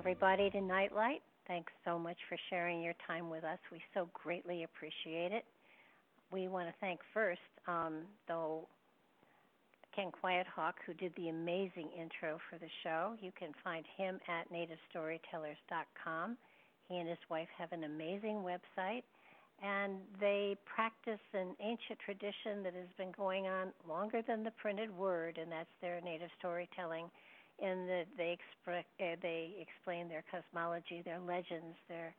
Everybody, to Nightlight. Thanks so much for sharing your time with us. We so greatly appreciate it. We want to thank first, um, though, Ken Quiethawk, who did the amazing intro for the show. You can find him at nativestorytellers.com. He and his wife have an amazing website, and they practice an ancient tradition that has been going on longer than the printed word, and that's their native storytelling in that they expre- uh, they explain their cosmology, their legends, their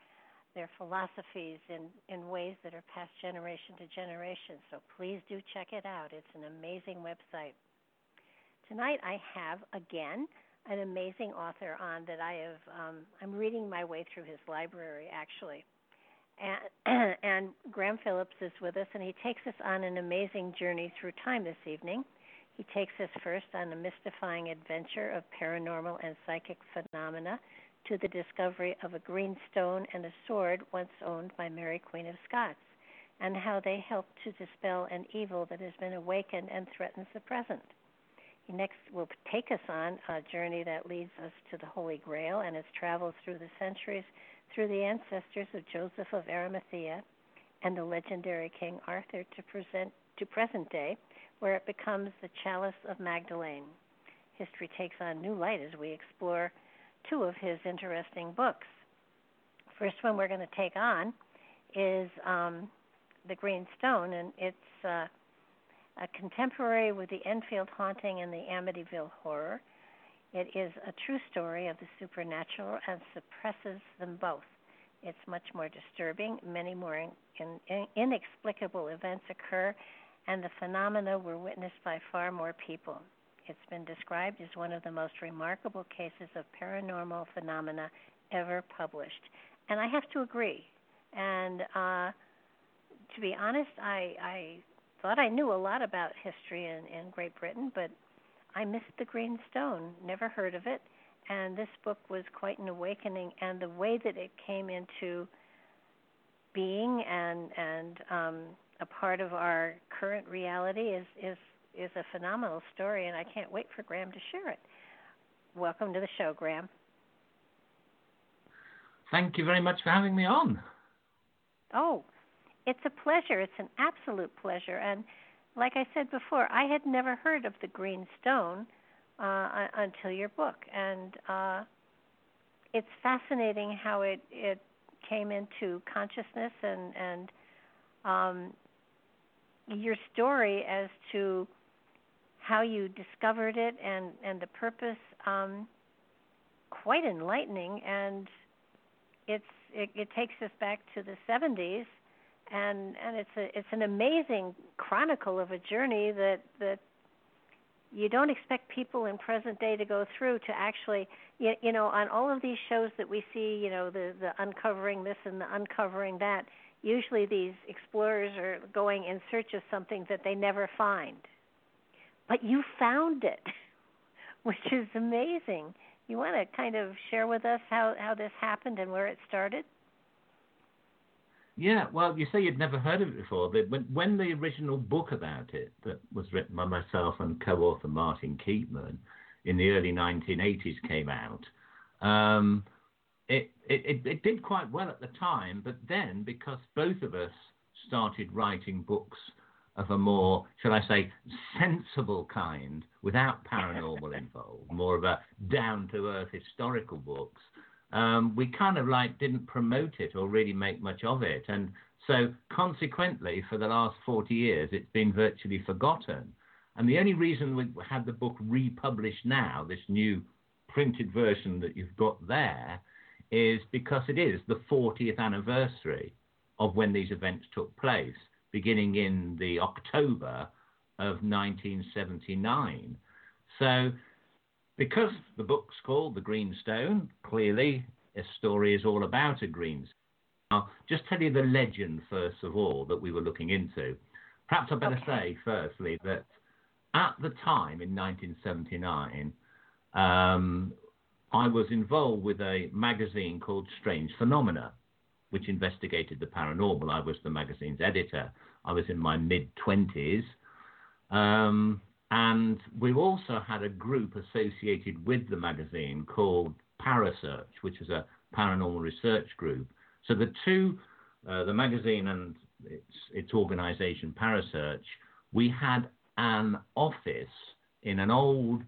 their philosophies in in ways that are passed generation to generation. So please do check it out. It's an amazing website. Tonight I have again an amazing author on that I have. Um, I'm reading my way through his library actually. And, and Graham Phillips is with us, and he takes us on an amazing journey through time this evening. He takes us first on a mystifying adventure of paranormal and psychic phenomena to the discovery of a green stone and a sword once owned by Mary Queen of Scots, and how they help to dispel an evil that has been awakened and threatens the present. He next will take us on a journey that leads us to the Holy Grail and its travels through the centuries through the ancestors of Joseph of Arimathea and the legendary King Arthur to present to present day where it becomes the chalice of Magdalene. History takes on new light as we explore two of his interesting books. First one we're going to take on is um, The Green Stone, and it's uh, a contemporary with the Enfield haunting and the Amityville horror. It is a true story of the supernatural and suppresses them both. It's much more disturbing. Many more in, in, inexplicable events occur, and the phenomena were witnessed by far more people. It's been described as one of the most remarkable cases of paranormal phenomena ever published. And I have to agree. And uh, to be honest, I, I thought I knew a lot about history in, in Great Britain, but I missed the Green Stone, never heard of it. And this book was quite an awakening, and the way that it came into being and and um, a part of our current reality is is is a phenomenal story, and I can't wait for Graham to share it. Welcome to the show, Graham. Thank you very much for having me on. Oh, it's a pleasure. It's an absolute pleasure. And like I said before, I had never heard of the Green Stone uh, until your book, and uh, it's fascinating how it it came into consciousness and and um, your story as to how you discovered it and and the purpose um, quite enlightening. And it's it, it takes us back to the 70s and and it's a it's an amazing chronicle of a journey that that you don't expect people in present day to go through to actually you, you know on all of these shows that we see you know the the uncovering this and the uncovering that usually these explorers are going in search of something that they never find. But you found it, which is amazing. you want to kind of share with us how how this happened and where it started? Yeah, well, you say you'd never heard of it before. When, when the original book about it, that was written by myself and co-author Martin Keatman in the early 1980s, came out, um, it, it, it did quite well at the time. But then, because both of us started writing books of a more, shall I say, sensible kind, without paranormal involved, more of a down-to-earth historical books um, we kind of like didn't promote it or really make much of it. And so consequently, for the last 40 years, it's been virtually forgotten. And the only reason we had the book republished now, this new printed version that you've got there, is because it is the 40th anniversary of when these events took place, beginning in the October of 1979. So because the book's called The Green Stone, clearly a story is all about a green stone. I'll just tell you the legend, first of all, that we were looking into. Perhaps I better okay. say, firstly, that at the time in 1979, um, I was involved with a magazine called Strange Phenomena, which investigated the paranormal. I was the magazine's editor. I was in my mid 20s. Um, and we also had a group associated with the magazine called Parasearch, which is a paranormal research group. So the two, uh, the magazine and its, its organization, Parasearch, we had an office in an old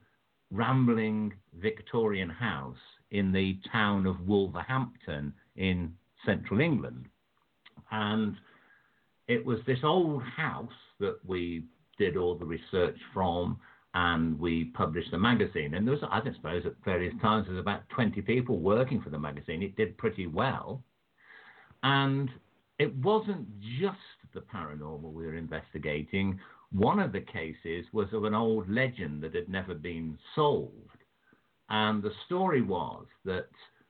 rambling Victorian house in the town of Wolverhampton in central England. And it was this old house that we did all the research from, and we published the magazine. And there was, I suppose, at various times, there was about 20 people working for the magazine. It did pretty well. And it wasn't just the paranormal we were investigating. One of the cases was of an old legend that had never been solved. And the story was that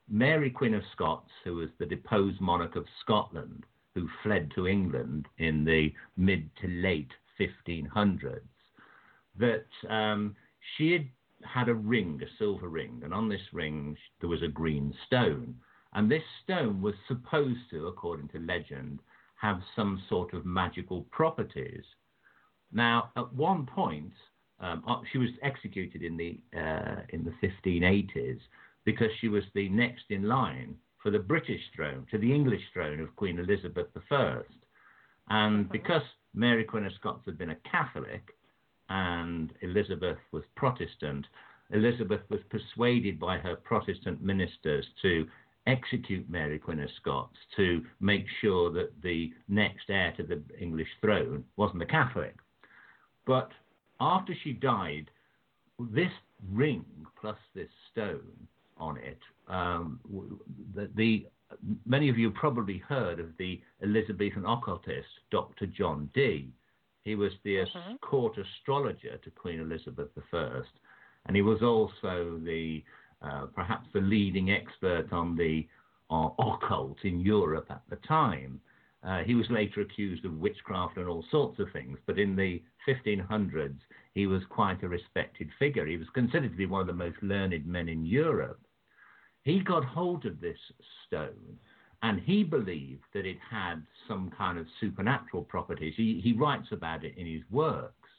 Mary Queen of Scots, who was the deposed monarch of Scotland, who fled to England in the mid to late 1500s, that um, she had had a ring, a silver ring, and on this ring there was a green stone. And this stone was supposed to, according to legend, have some sort of magical properties. Now, at one point, um, uh, she was executed in the uh, in the 1580s because she was the next in line for the British throne, to the English throne of Queen Elizabeth I. And because Mary Queen of Scots had been a Catholic and Elizabeth was Protestant, Elizabeth was persuaded by her Protestant ministers to execute Mary Queen of Scots to make sure that the next heir to the English throne wasn't a Catholic. But after she died, this ring plus this stone on it, um, the, the many of you probably heard of the Elizabethan occultist, Dr. John Dee. He was the uh-huh. court astrologer to Queen Elizabeth I, and he was also the uh, perhaps the leading expert on the uh, occult in Europe at the time. Uh, he was later accused of witchcraft and all sorts of things, but in the 1500s, he was quite a respected figure. He was considered to be one of the most learned men in Europe. He got hold of this stone and he believed that it had some kind of supernatural properties. He, he writes about it in his works.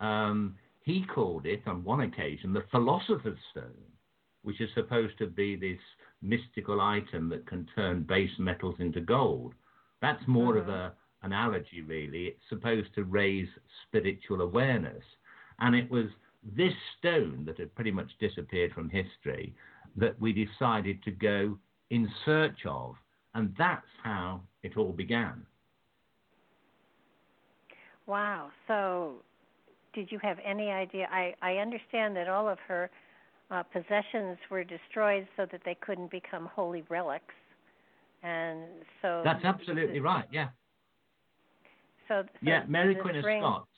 Um, he called it, on one occasion, the Philosopher's Stone, which is supposed to be this mystical item that can turn base metals into gold. That's more of a analogy, really. It's supposed to raise spiritual awareness. And it was this stone that had pretty much disappeared from history that we decided to go in search of. And that's how it all began. Wow. So, did you have any idea? I, I understand that all of her uh, possessions were destroyed so that they couldn't become holy relics. And so. That's absolutely this, right, yeah. So, so yeah, Mary Queen of Scots.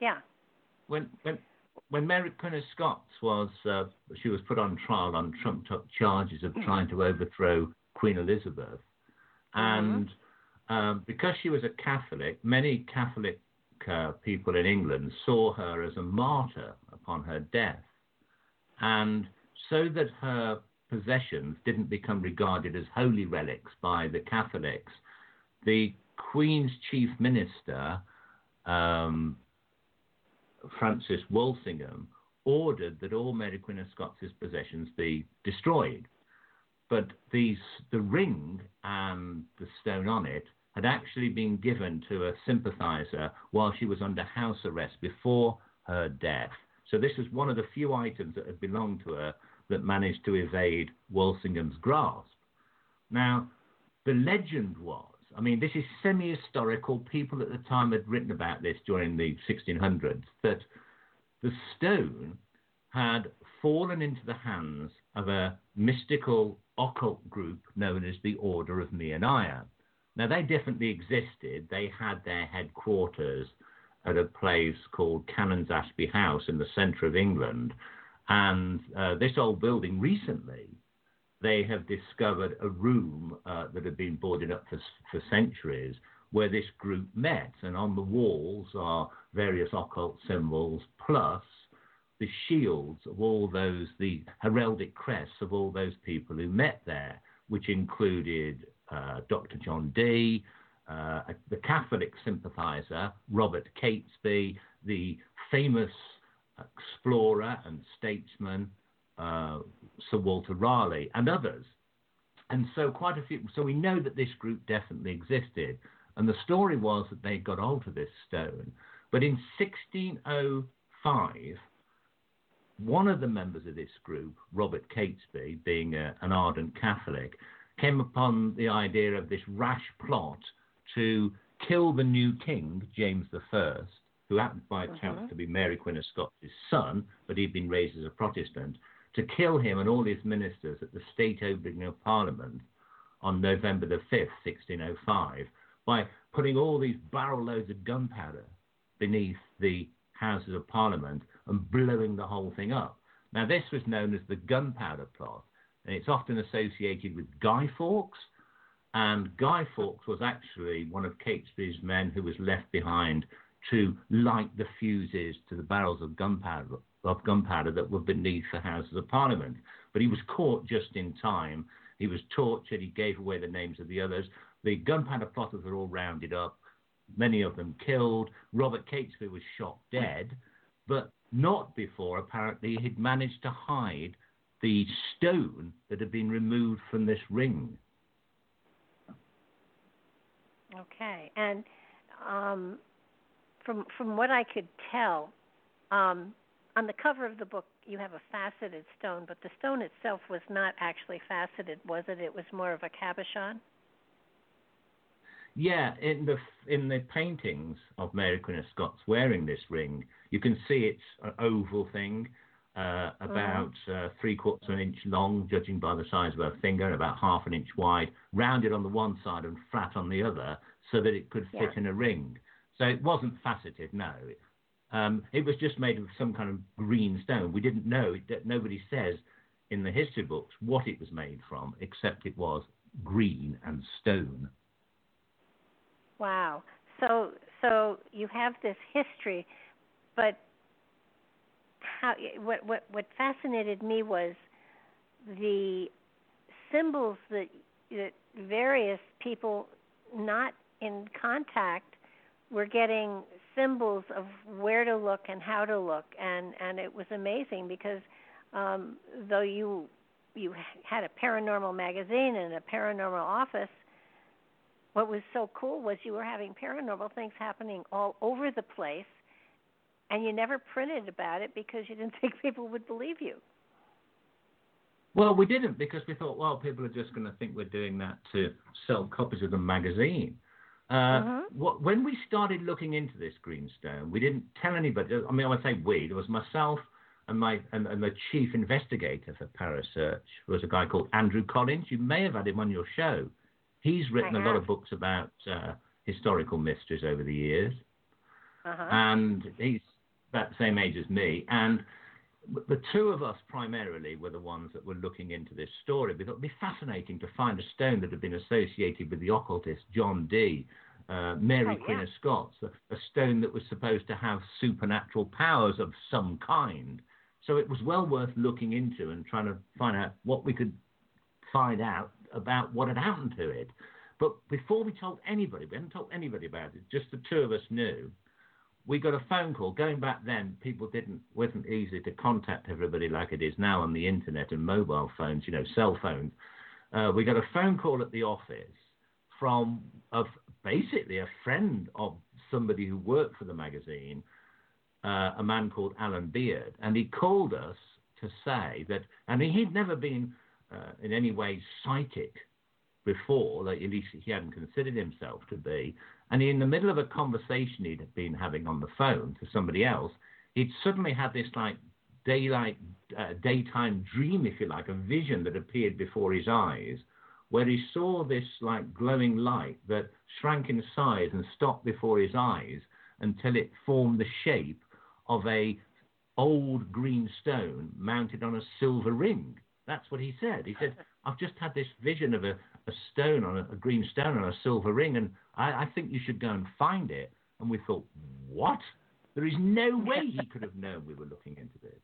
Yeah. When, when, when Mary Queen of Scots was uh, she was put on trial on trumped up charges of trying to overthrow Queen Elizabeth, mm-hmm. and um, because she was a Catholic, many Catholic uh, people in England saw her as a martyr upon her death, and so that her possessions didn't become regarded as holy relics by the Catholics, the Queen's chief minister, um, Francis Walsingham, ordered that all Mary Queen of Scots' possessions be destroyed. But these, the ring and the stone on it had actually been given to a sympathizer while she was under house arrest before her death. So this was one of the few items that had belonged to her that managed to evade Walsingham's grasp. Now, the legend was, I mean, this is semi historical. People at the time had written about this during the 1600s, that the stone had fallen into the hands of a mystical occult group known as the Order of Meania. Now, they definitely existed. They had their headquarters at a place called Canons Ashby House in the centre of England. And uh, this old building recently, they have discovered a room uh, that had been boarded up for, for centuries where this group met. And on the walls are various occult symbols plus the shields of all those, the heraldic crests of all those people who met there, which included uh, Dr. John Dee, uh, the Catholic sympathizer, Robert Catesby, the famous explorer and statesman, uh, Sir Walter Raleigh, and others. And so, quite a few. So, we know that this group definitely existed. And the story was that they got hold of this stone. But in 1605, one of the members of this group, Robert Catesby, being a, an ardent Catholic, came upon the idea of this rash plot to kill the new king, James I, who happened by uh-huh. chance to be Mary Queen of Scots' son, but he'd been raised as a Protestant, to kill him and all his ministers at the state opening of Parliament on November the 5th, 1605, by putting all these barrel loads of gunpowder beneath the Houses of Parliament and blowing the whole thing up. Now, this was known as the gunpowder plot, and it's often associated with Guy Fawkes. And Guy Fawkes was actually one of Catesby's men who was left behind to light the fuses to the barrels of gunpowder, of gunpowder that were beneath the Houses of Parliament. But he was caught just in time. He was tortured. He gave away the names of the others. The gunpowder plotters were all rounded up, many of them killed. Robert Catesby was shot dead, but not before apparently he'd managed to hide the stone that had been removed from this ring. Okay, and um, from from what I could tell, um, on the cover of the book you have a faceted stone, but the stone itself was not actually faceted, was it? It was more of a cabochon. Yeah, in the in the paintings of Mary Queen of Scots wearing this ring, you can see it's an oval thing, uh, mm-hmm. about uh, three quarters of an inch long, judging by the size of her finger, and about half an inch wide, rounded on the one side and flat on the other, so that it could fit yeah. in a ring. So it wasn't faceted, no. Um, it was just made of some kind of green stone. We didn't know, it, nobody says in the history books what it was made from, except it was green and stone. Wow. So so you have this history, but how what what what fascinated me was the symbols that that various people not in contact we're getting symbols of where to look and how to look and and it was amazing because um though you you had a paranormal magazine and a paranormal office what was so cool was you were having paranormal things happening all over the place and you never printed about it because you didn't think people would believe you well, we didn't because we thought, well, people are just going to think we're doing that to sell copies of the magazine. Uh, what, when we started looking into this greenstone, we didn't tell anybody. I mean, I would say we. There was myself and my and, and the chief investigator for Parasearch was a guy called Andrew Collins. You may have had him on your show. He's written a lot of books about uh, historical mysteries over the years, uh-huh. and he's about the same age as me. And the two of us primarily were the ones that were looking into this story. We thought it'd be fascinating to find a stone that had been associated with the occultist John Dee, uh, Mary oh, Queen yeah. of Scots, a, a, stone that was supposed to have supernatural powers of some kind. So it was well worth looking into and trying to find out what we could find out about what had happened to it. But before we told anybody, we hadn't told anybody about it, just the two of us knew. We got a phone call. Going back then, people didn't wasn't easy to contact everybody like it is now on the internet and mobile phones, you know, cell phones. Uh, we got a phone call at the office from a, basically a friend of somebody who worked for the magazine, uh, a man called Alan Beard, and he called us to say that, and he'd never been uh, in any way psychic before, like at least he hadn't considered himself to be. And in the middle of a conversation he'd been having on the phone to somebody else, he'd suddenly had this like daylight, uh, daytime dream, if you like, a vision that appeared before his eyes, where he saw this like glowing light that shrank in size and stopped before his eyes until it formed the shape of a old green stone mounted on a silver ring. That's what he said. He said, I've just had this vision of a, a stone on a, a, green stone on a silver ring, and I, I think you should go and find it. And we thought, what? There is no way he could have known we were looking into this.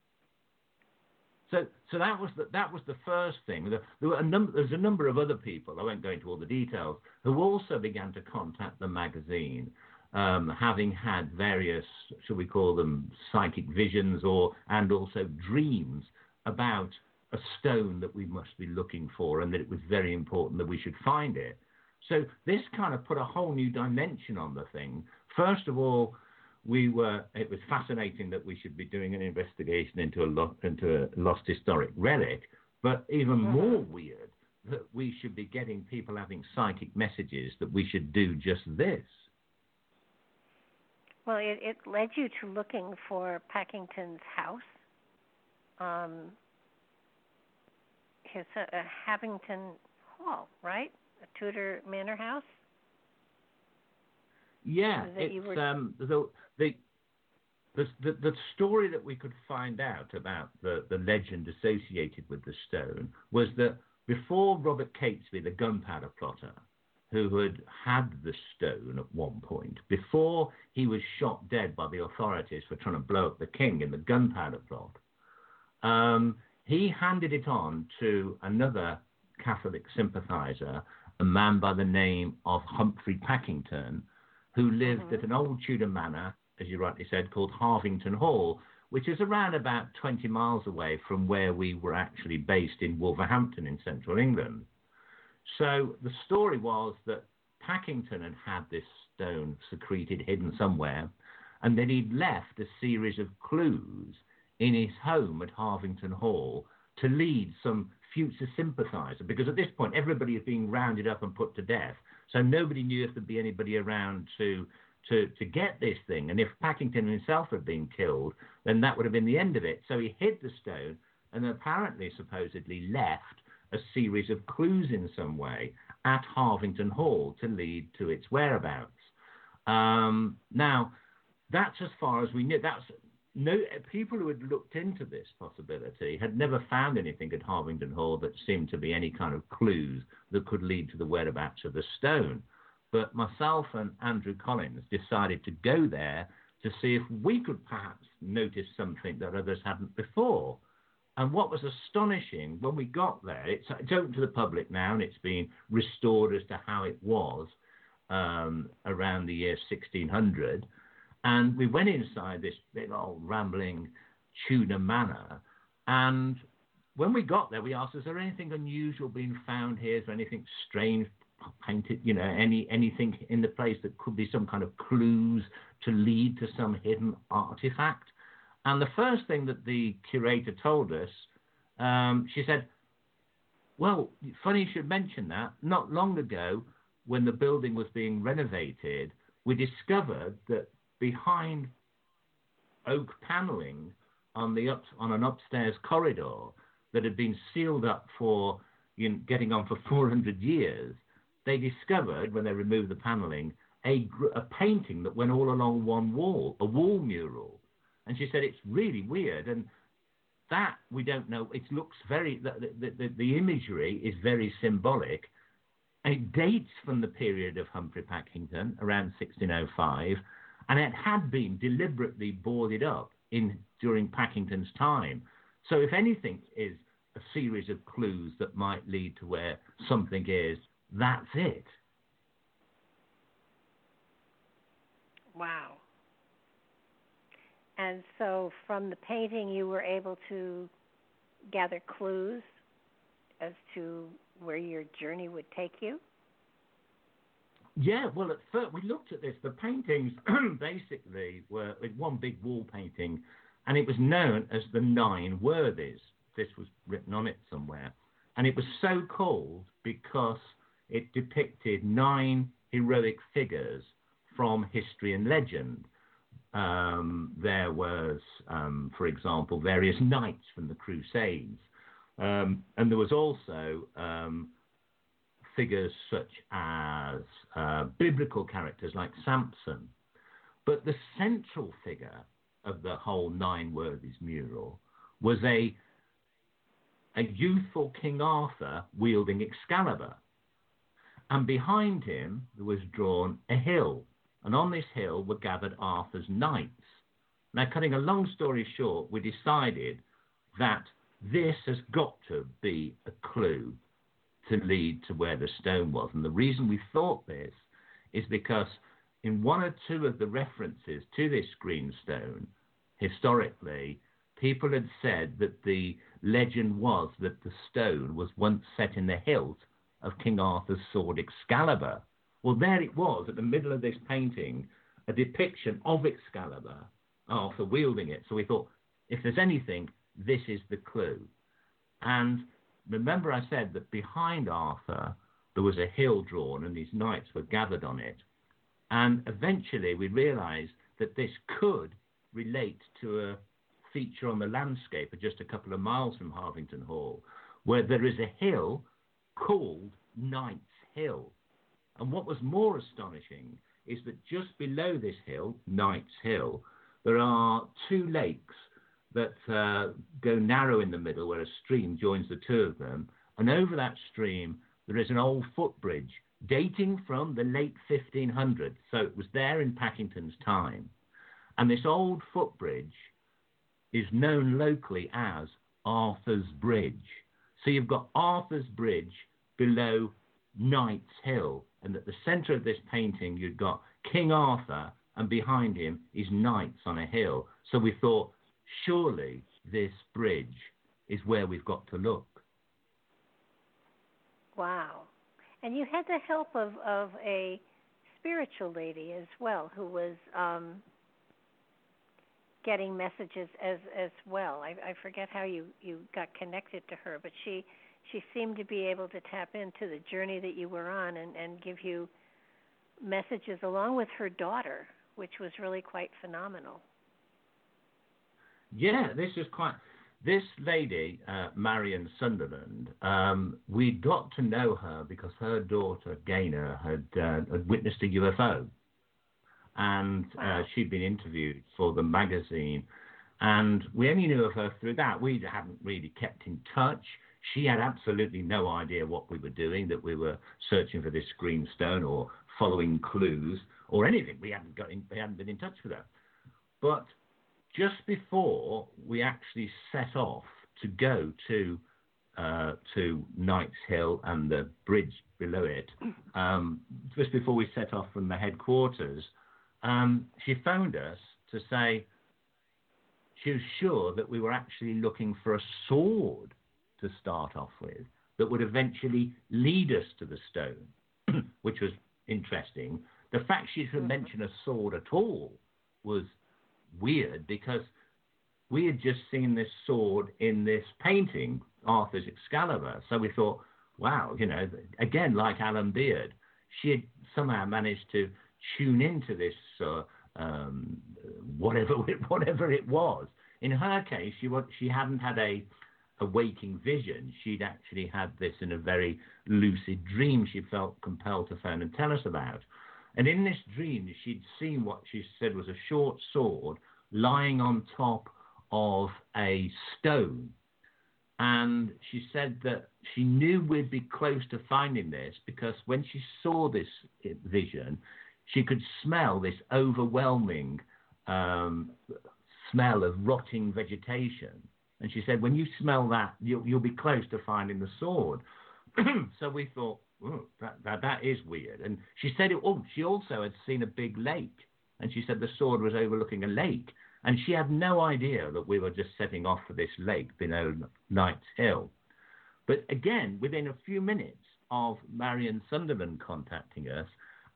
So, so that was the, that was the first thing. There, there were a number, there's a number of other people. I won't go into all the details who also began to contact the magazine, um, having had various, shall we call them, psychic visions or and also dreams about a stone that we must be looking for and that it was very important that we should find it. So this kind of put a whole new dimension on the thing. First of all, we were it was fascinating that we should be doing an investigation into a, lo- into a lost historic relic, but even mm-hmm. more weird that we should be getting people having psychic messages that we should do just this. Well, it, it led you to looking for Packington's house. Um, his uh, Harvington Hall, right? A Tudor manor house. Yeah, it's were... um, the, the the, the, the story that we could find out about the, the legend associated with the stone was that before Robert Catesby, the gunpowder plotter, who had had the stone at one point, before he was shot dead by the authorities for trying to blow up the king in the gunpowder plot, um, he handed it on to another Catholic sympathizer, a man by the name of Humphrey Packington, who lived mm-hmm. at an old Tudor manor, as you rightly said, called Harvington Hall, which is around about 20 miles away from where we were actually based in Wolverhampton in central England. So the story was that Packington had had this stone secreted, hidden somewhere, and that he'd left a series of clues in his home at Harvington Hall to lead some future sympathiser, because at this point everybody is being rounded up and put to death. So nobody knew if there'd be anybody around to to to get this thing. And if Packington himself had been killed, then that would have been the end of it. So he hid the stone and apparently supposedly left a series of clues in some way at Harvington Hall to lead to its whereabouts. Um, now, that's as far as we knew. That's no people who had looked into this possibility had never found anything at Harvington Hall that seemed to be any kind of clues that could lead to the whereabouts of the stone. But myself and Andrew Collins decided to go there to see if we could perhaps notice something that others hadn't before. And what was astonishing when we got there, it's, it's open to the public now and it's been restored as to how it was um, around the year 1600. And we went inside this big old rambling Tudor manor. And when we got there, we asked, is there anything unusual being found here? Is there anything strange painted, you know, any anything in the place that could be some kind of clues to lead to some hidden artifact? And the first thing that the curator told us, um, she said, well, funny you should mention that. Not long ago, when the building was being renovated, we discovered that behind oak paneling on the up, on an upstairs corridor that had been sealed up for you know, getting on for 400 years, they discovered when they removed the paneling a, a painting that went all along one wall, a wall mural. And she said it's really weird, and that we don't know. It looks very the, the, the, the imagery is very symbolic. It dates from the period of Humphrey Packington, around 1605, and it had been deliberately boarded up in during Packington's time. So if anything is a series of clues that might lead to where something is, that's it. Wow. And so from the painting, you were able to gather clues as to where your journey would take you? Yeah, well, at first we looked at this. The paintings basically were one big wall painting, and it was known as the Nine Worthies. This was written on it somewhere, and it was so called because it depicted nine heroic figures from history and legend. Um, there was, um, for example, various knights from the Crusades, um, and there was also um, figures such as uh, biblical characters like Samson. But the central figure of the whole Nine Worthies mural was a, a youthful King Arthur wielding Excalibur. And behind him was drawn a hill, and on this hill were gathered Arthur's knights. Now, cutting a long story short, we decided that this has got to be a clue to lead to where the stone was. And the reason we thought this is because in one or two of the references to this green stone, historically, people had said that the legend was that the stone was once set in the hilt of King Arthur's sword Excalibur. Well, there it was at the middle of this painting, a depiction of Excalibur, Arthur wielding it. So we thought, if there's anything, this is the clue. And remember, I said that behind Arthur there was a hill drawn and these knights were gathered on it. And eventually we realized that this could relate to a feature on the landscape just a couple of miles from Harvington Hall, where there is a hill called Knight's Hill. And what was more astonishing is that just below this hill, Knight's Hill, there are two lakes that uh, go narrow in the middle where a stream joins the two of them. And over that stream, there is an old footbridge dating from the late 1500s. So it was there in Packington's time. And this old footbridge is known locally as Arthur's Bridge. So you've got Arthur's Bridge below Knight's Hill. And at the center of this painting, you've got King Arthur, and behind him is knights on a hill. So we thought surely this bridge is where we've got to look. Wow. And you had the help of, of a spiritual lady as well who was um, getting messages as as well. I, I forget how you, you got connected to her, but she she seemed to be able to tap into the journey that you were on and, and give you messages along with her daughter, which was really quite phenomenal. Yeah, this is quite. This lady, uh, Marion Sunderland, um, we got to know her because her daughter Gaynor had, uh, had witnessed a UFO, and uh, she'd been interviewed for the magazine, and we only knew of her through that. We hadn't really kept in touch. She had absolutely no idea what we were doing, that we were searching for this green stone or following clues or anything. We hadn't got in, we hadn't been in touch with her, but just before we actually set off to go to uh, to Knight's Hill and the bridge below it, um, just before we set off from the headquarters, um, she phoned us to say she was sure that we were actually looking for a sword to start off with that would eventually lead us to the stone, which was interesting. The fact she should mm-hmm. mention a sword at all was weird because we had just seen this sword in this painting, Arthur's Excalibur. So we thought, wow, you know, again, like Alan Beard, she had somehow managed to tune into this, uh, um, whatever it, whatever it was. In her case, she she hadn't had a a waking vision. She'd actually had this in a very lucid dream. She felt compelled to phone and tell us about. And in this dream, she'd seen what she said was a short sword lying on top of a stone. And she said that she knew we'd be close to finding this because when she saw this vision, she could smell this overwhelming um, smell of rotting vegetation. And she said, when you smell that, you'll, you'll be close to finding the sword. so we thought, that, that, that is weird. And she said, it, oh, she also had seen a big lake. And she said the sword was overlooking a lake. And she had no idea that we were just setting off for this lake below Knight's Hill. But again, within a few minutes of Marion Sunderland contacting us,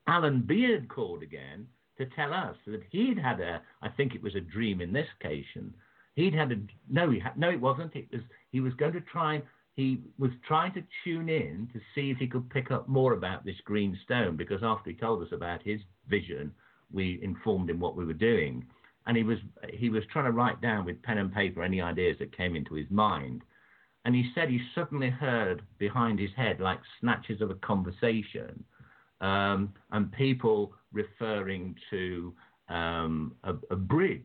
Alan Beard called again to tell us that he'd had a, I think it was a dream in this occasion. He'd had a, no, he had, no, it wasn't. It was, he was going to try, he was trying to tune in to see if he could pick up more about this green stone because after he told us about his vision, we informed him what we were doing. And he was, he was trying to write down with pen and paper any ideas that came into his mind. And he said he suddenly heard behind his head like snatches of a conversation um, and people referring to um, a, a, bridge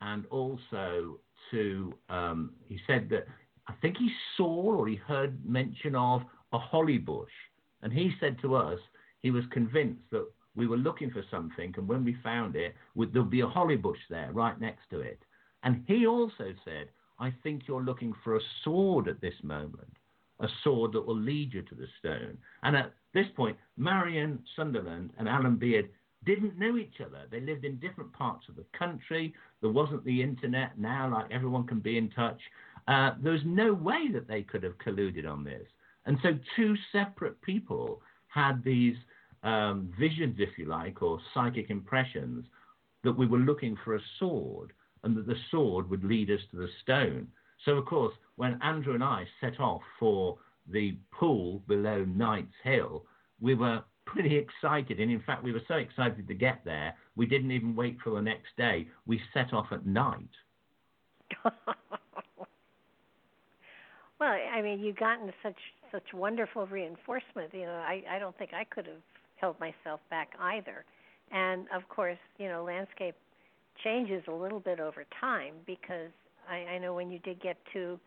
and also to, um, he said that I think he saw or he heard mention of a holly bush. And he said to us, he was convinced that we were looking for something, and when we found it, there'd be a holly bush there right next to it. And he also said, I think you're looking for a sword at this moment, a sword that will lead you to the stone. And at this point, Marion Sunderland and Alan Beard didn't know each other. They lived in different parts of the country. There wasn't the internet now, like everyone can be in touch. Uh, there was no way that they could have colluded on this. And so, two separate people had these um, visions, if you like, or psychic impressions that we were looking for a sword and that the sword would lead us to the stone. So, of course, when Andrew and I set off for the pool below Knight's Hill, we were pretty excited. And in fact, we were so excited to get there, we didn't even wait for the next day. We set off at night. well, I mean, you've gotten such such wonderful reinforcement. You know, I I don't think I could have held myself back either. And of course, you know, landscape changes a little bit over time because I, I know when you did get to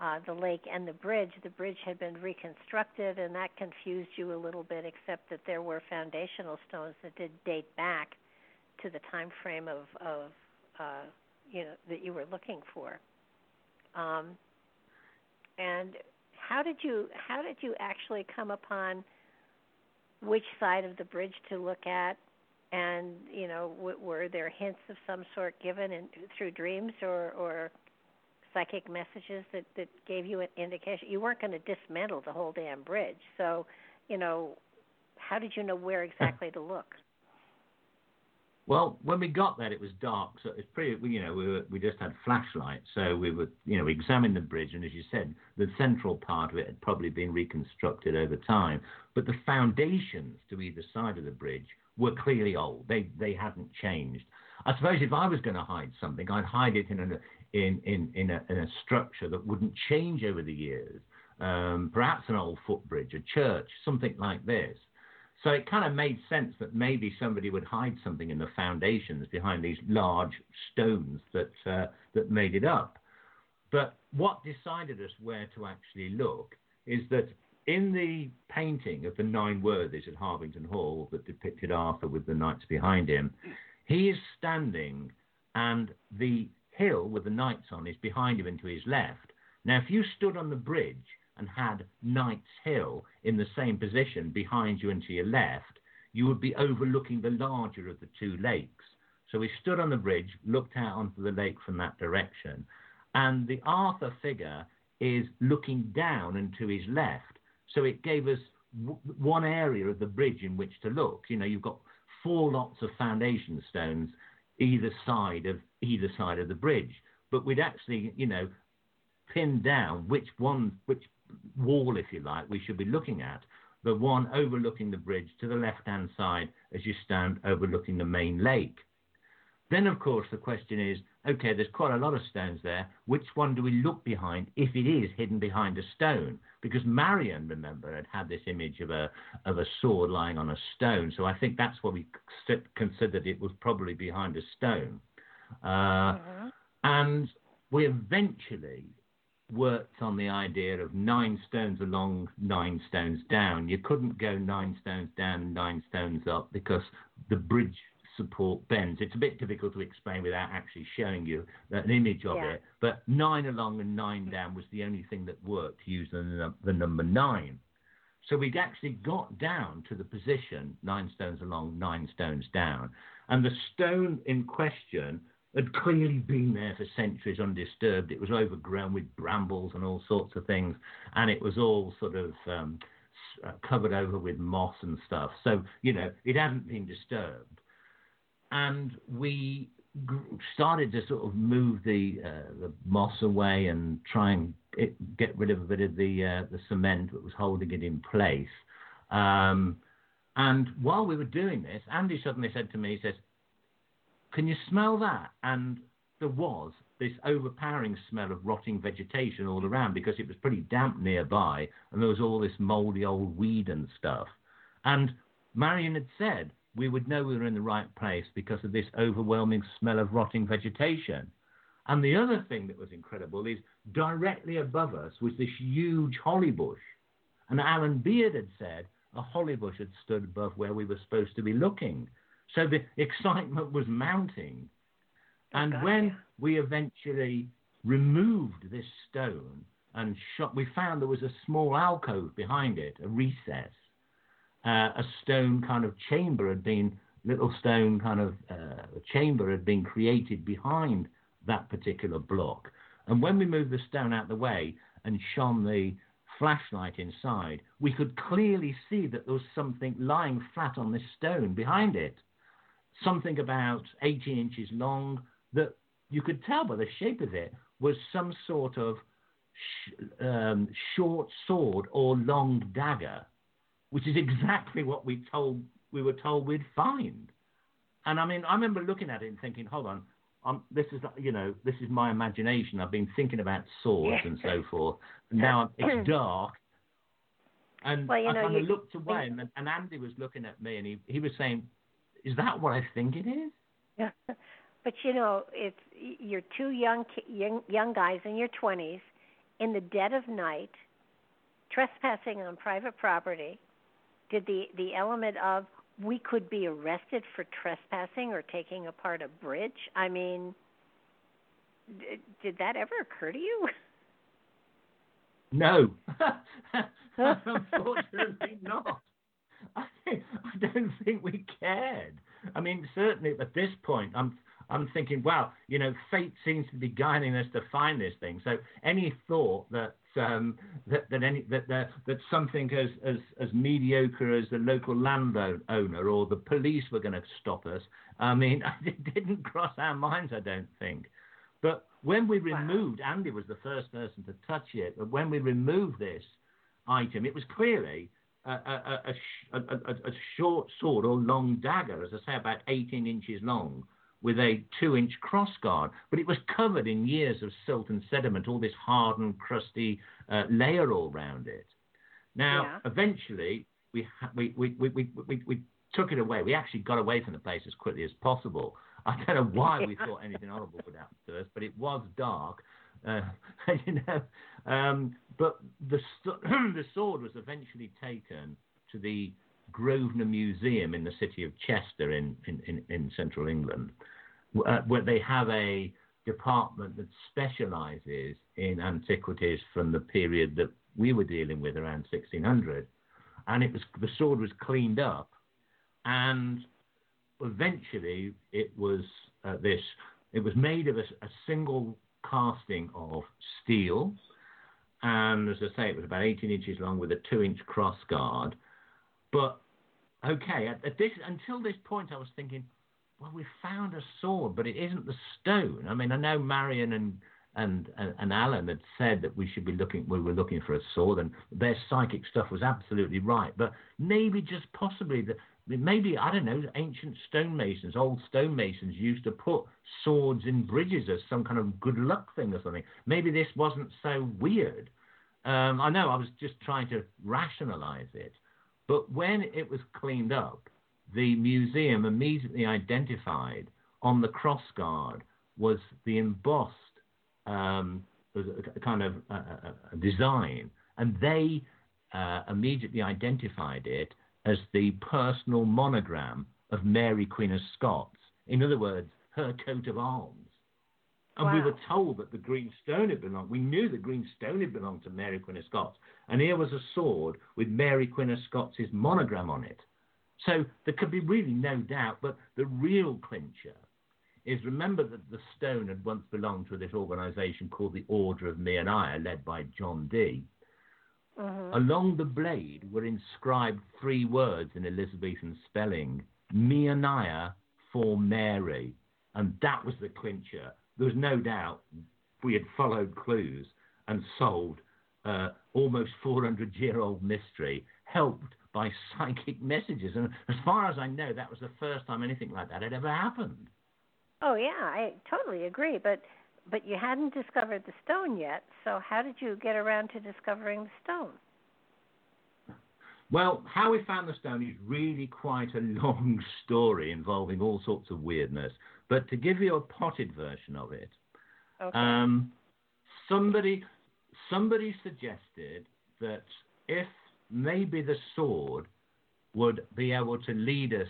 uh, the lake and the bridge. The bridge had been reconstructed, and that confused you a little bit, except that there were foundational stones that did date back to the time frame of, of uh, you know that you were looking for. Um, and how did you how did you actually come upon which side of the bridge to look at? And you know, w- were there hints of some sort given in, through dreams or or psychic messages that that gave you an indication. You weren't going to dismantle the whole damn bridge, so you know, how did you know where exactly to look? Well, when we got there, it was dark, so it's pretty. You know, we were, we just had flashlights, so we were, you know, we examined the bridge, and as you said, the central part of it had probably been reconstructed over time, but the foundations to either side of the bridge were clearly old. They they hadn't changed. I suppose if I was going to hide something, I'd hide it in a in, in, in, a, in a structure that wouldn't change over the years. Um, perhaps an old footbridge, a church, something like this. So it kind of made sense that maybe somebody would hide something in the foundations behind these large stones that uh, that made it up. But what decided us where to actually look is that in the painting of the Nine Worthies at Harvington Hall that depicted Arthur with the knights behind him, he is standing and the hill with the knights on is behind him and to his left. Now, if you stood on the bridge and had Knight's Hill in the same position behind you and to your left, you would be overlooking the larger of the two lakes. So we stood on the bridge, looked out onto the lake from that direction, and the Arthur figure is looking down and to his left. So it gave us w- one area of the bridge in which to look. You know, you've got four lots of foundation stones either side of either side of the bridge. But we'd actually, you know, pinned down which one, which wall, if you like, we should be looking at. The one overlooking the bridge to the left-hand side as you stand overlooking the main lake. Then, of course, the question is okay, there's quite a lot of stones there. Which one do we look behind if it is hidden behind a stone? Because Marion, remember, had had this image of a, of a sword lying on a stone. So I think that's what we considered it was probably behind a stone. Uh, mm-hmm. And we eventually worked on the idea of nine stones along, nine stones down. You couldn't go nine stones down and nine stones up because the bridge support bends. It's a bit difficult to explain without actually showing you an image of Yeah. it. But nine along and nine down was the only thing that worked using the, the number nine. So we'd actually got down to the position nine stones along, nine stones down. And the stone in question had clearly been there for centuries undisturbed. It was overgrown with brambles and all sorts of things. And it was all sort of um, uh, covered over with moss and stuff. So, you know, it hadn't been disturbed. And we started to sort of move the uh, the moss away and try and it, get rid of a bit of the uh, the cement that was holding it in place. Um, and while we were doing this, Andy suddenly said to me, he says, "Can you smell that?" And there was this overpowering smell of rotting vegetation all around because it was pretty damp nearby, and there was all this mouldy old weed and stuff. And Marion had said we would know we were in the right place because of this overwhelming smell of rotting vegetation. And the other thing that was incredible is directly above us was this huge holly bush. And Alan Beard had said a holly bush had stood above where we were supposed to be looking. So the excitement was mounting. And Gotcha. when we eventually removed this stone and shot, we found there was a small alcove behind it, a recess. Uh, a stone kind of chamber had been, little stone kind of uh, chamber had been created behind that particular block. And when we moved the stone out the way and shone the flashlight inside, we could clearly see that there was something lying flat on this stone behind it. Something about 18 inches long that you could tell by the shape of it was some sort of sh- um, short sword or long dagger, which is exactly what we told we were told we'd find. And I mean, I remember looking at it and thinking, hold on, um, this is you know this is my imagination. I've been thinking about swords and so forth. And now it's dark. And Well, I know, kind of looked away, and, and Andy was looking at me, and he, he was saying, "Is that what I think it is?" Yeah. But you know, it's you're two young young young guys in your 20s in the dead of night trespassing on private property. Did the the element of we could be arrested for trespassing or taking apart a bridge? I mean, d- did that ever occur to you? No, unfortunately not. I, I don't think we cared. I mean, certainly at this point, I'm I'm thinking, wow, you know, fate seems to be guiding us to find this thing. So any thought that um, that that any that that, that something as, as as mediocre as the local landowner or the police were going to stop us, I mean, it didn't cross our minds. I don't think. But when we Wow. removed, Andy was the first person to touch it. But when we removed this item, it was clearly a, a, a, short sword or long dagger, as I say, about 18 inches long, with a two-inch crossguard. But it was covered in years of silt and sediment, all this hardened, crusty uh, layer all round it. Now, Yeah. eventually, we, ha- we, we, we, we, we, we took it away. We actually got away from the place as quickly as possible. I don't know why we thought anything horrible would happen to us, but it was dark, uh, you know. Um, but the st- the sword was eventually taken to the Grosvenor Museum in the city of Chester in in, in, in central England, uh, where they have a department that specialises in antiquities from the period that we were dealing with around 1600, and it was the sword was cleaned up, and eventually it was uh, this. It was made of a, a single casting of steel, and as I say, it was about 18 inches long with a two-inch cross guard. But okay, at, at this until this point, I was thinking, well, we found a sword, but it isn't the stone. I mean, I know Marion and and and, and Alan had said that we should be looking. We were looking for a sword, and their psychic stuff was absolutely right. But maybe just possibly that. Maybe I don't know. Ancient stonemasons, old stonemasons, used to put swords in bridges as some kind of good luck thing or something. Maybe this wasn't so weird. Um, I know I was just trying to rationalize it, but when it was cleaned up, the museum immediately identified on the crossguard was the embossed um, a, kind of design, and they uh, immediately identified it as the personal monogram of Mary, Queen of Scots. In other words, her coat of arms. And wow. we were told that the green stone had belonged. We knew the green stone had belonged to Mary Queen of Scots. And here was a sword with Mary Queen of Scots' monogram on it. So there could be really no doubt. But the real clincher is remember that the stone had once belonged to this organization called the Order of Meania, led by John Dee. Mm-hmm. Along the blade were inscribed three words in Elizabethan spelling Meania for Mary. And that was the clincher. There was no doubt we had followed clues and solved uh, almost 400 year old mystery, helped by psychic messages. And as far as I know, that was the first time anything like that had ever happened. Oh yeah, I totally agree. But but you hadn't discovered the stone yet. So how did you get around to discovering the stone? Well, how we found the stone is really quite a long story involving all sorts of weirdness. But to give you a potted version of it, okay. um, somebody somebody suggested that if maybe the sword would be able to lead us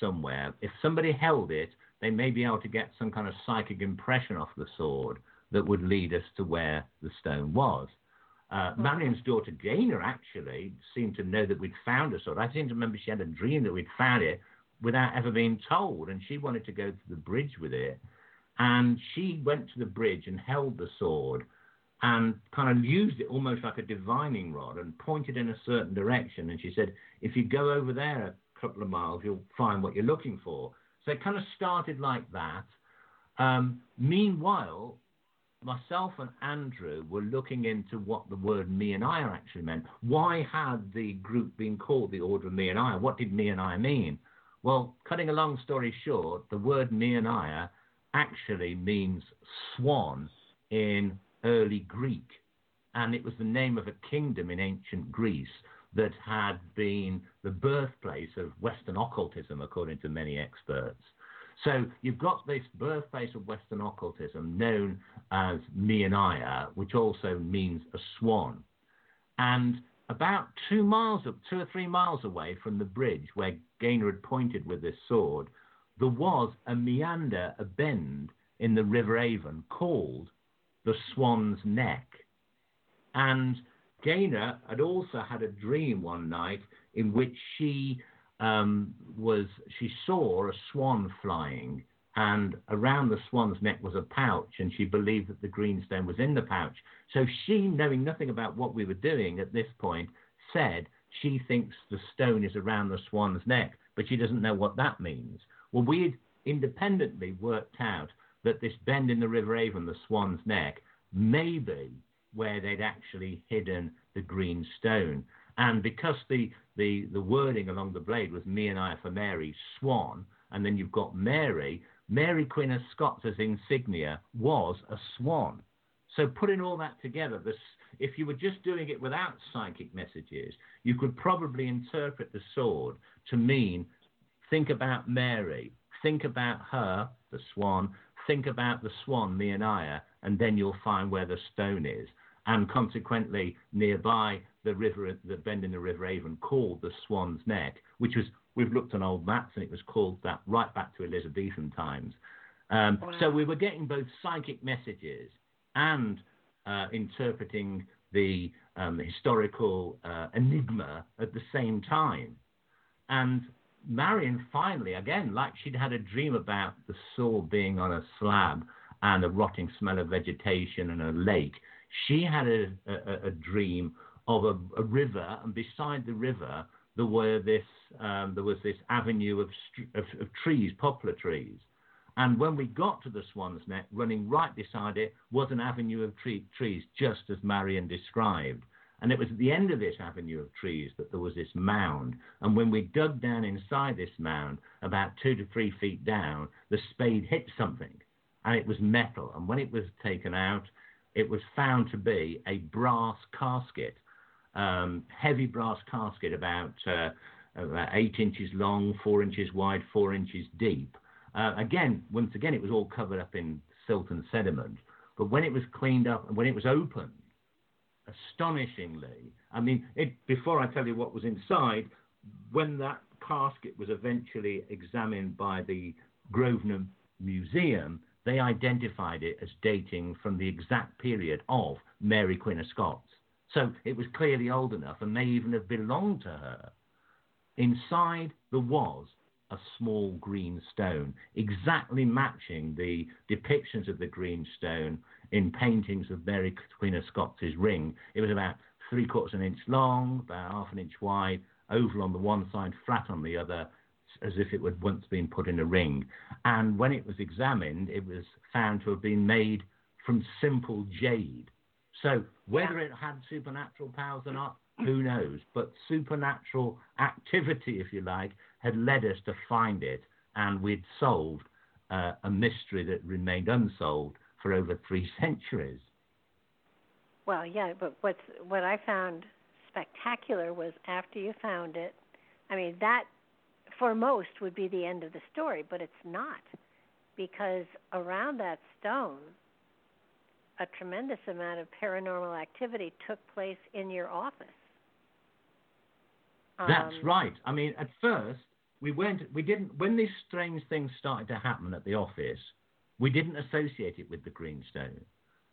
somewhere, if somebody held it, they may be able to get some kind of psychic impression off the sword that would lead us to where the stone was. Uh. Marion's daughter Gaynor actually seemed to know that we'd found a sword. I seem to remember she had a dream that we'd found it without ever being told, and she wanted to go to the bridge with it. And she went to the bridge and held the sword and kind of used it almost like a divining rod and pointed in a certain direction. And she said, if you go over there a couple of miles, you'll find what you're looking for. So it kind of started like that. Um, meanwhile, myself and Andrew were looking into what the word Meania actually meant. Why had the group been called the Order of Meania? What did Meania mean? Well, cutting a long story short, the word Meania actually means swan in early Greek. And it was the name of a kingdom in ancient Greece that had been the birthplace of Western occultism, according to many experts. So you've got this birthplace of Western occultism known as Meania, which also means a swan. And about two miles, two or three miles away from the bridge where Gaynor had pointed with this sword, there was a meander, a bend in the River Avon called the Swan's Neck. And Gaynor had also had a dream one night in which she um, was she saw a swan flying, and around the swan's neck was a pouch, and she believed that the greenstone was in the pouch. So she, knowing nothing about what we were doing at this point, said she thinks the stone is around the swan's neck, but she doesn't know what that means. Well, we had independently worked out that this bend in the River Avon, the swan's neck, may be where they'd actually hidden the green stone. And because the, the, the wording along the blade was Meania for Mary, swan, and then you've got Mary, Mary Queen of Scots insignia was a swan. So putting all that together, this, if you were just doing it without psychic messages, you could probably interpret the sword to mean think about Mary, think about her, the swan, think about the swan, Meania, and then you'll find where the stone is. And consequently, nearby the river, the bend in the River Avon, called the Swan's Neck, which was we've looked on old maps and it was called that right back to Elizabethan times. Um, wow. So we were getting both psychic messages and uh, interpreting the um, historical uh, enigma at the same time. And Marion finally, again, like she'd had a dream about the sword being on a slab and a rotting smell of vegetation and a lake, she had a, a, a dream of a, a, river, and beside the river there were this um, there was this avenue of, of, of, trees, poplar trees. And when we got to the Swan's Neck, running right beside it was an avenue of tree, trees, just as Marion described. And it was at the end of this avenue of trees that there was this mound. And when we dug down inside this mound, about two to three feet down, the spade hit something, and it was metal. And when it was taken out, it was found to be a brass casket, um, heavy brass casket, about, uh, about eight inches long, four inches wide, four inches deep. Uh, again, once again, it was all covered up in silt and sediment. But when it was cleaned up and when it was opened, astonishingly, I mean, it, before I tell you what was inside, when that casket was eventually examined by the Grosvenor Museum, they identified it as dating from the exact period of Mary Queen of Scots. So it was clearly old enough and may even have belonged to her. Inside there was a small green stone, exactly matching the depictions of the green stone in paintings of Mary Queen of Scots' ring. It was about three quarters of an inch long, about half an inch wide, oval on the one side, flat on the other, as if it had once been put in a ring. And when it was examined, it was found to have been made from simple jade. So whether it had supernatural powers or not, who knows? But supernatural activity, if you like, had led us to find it, and we'd solved uh, a mystery that remained unsolved for over three centuries. Well, yeah, but what's what I found spectacular was after you found it. I mean, that for most would be the end of the story, but it's not because around that stone a tremendous amount of paranormal activity took place in your office. That's um, right. I mean, at first we went, we didn't. When these strange things started to happen at the office, we didn't associate it with the greenstone.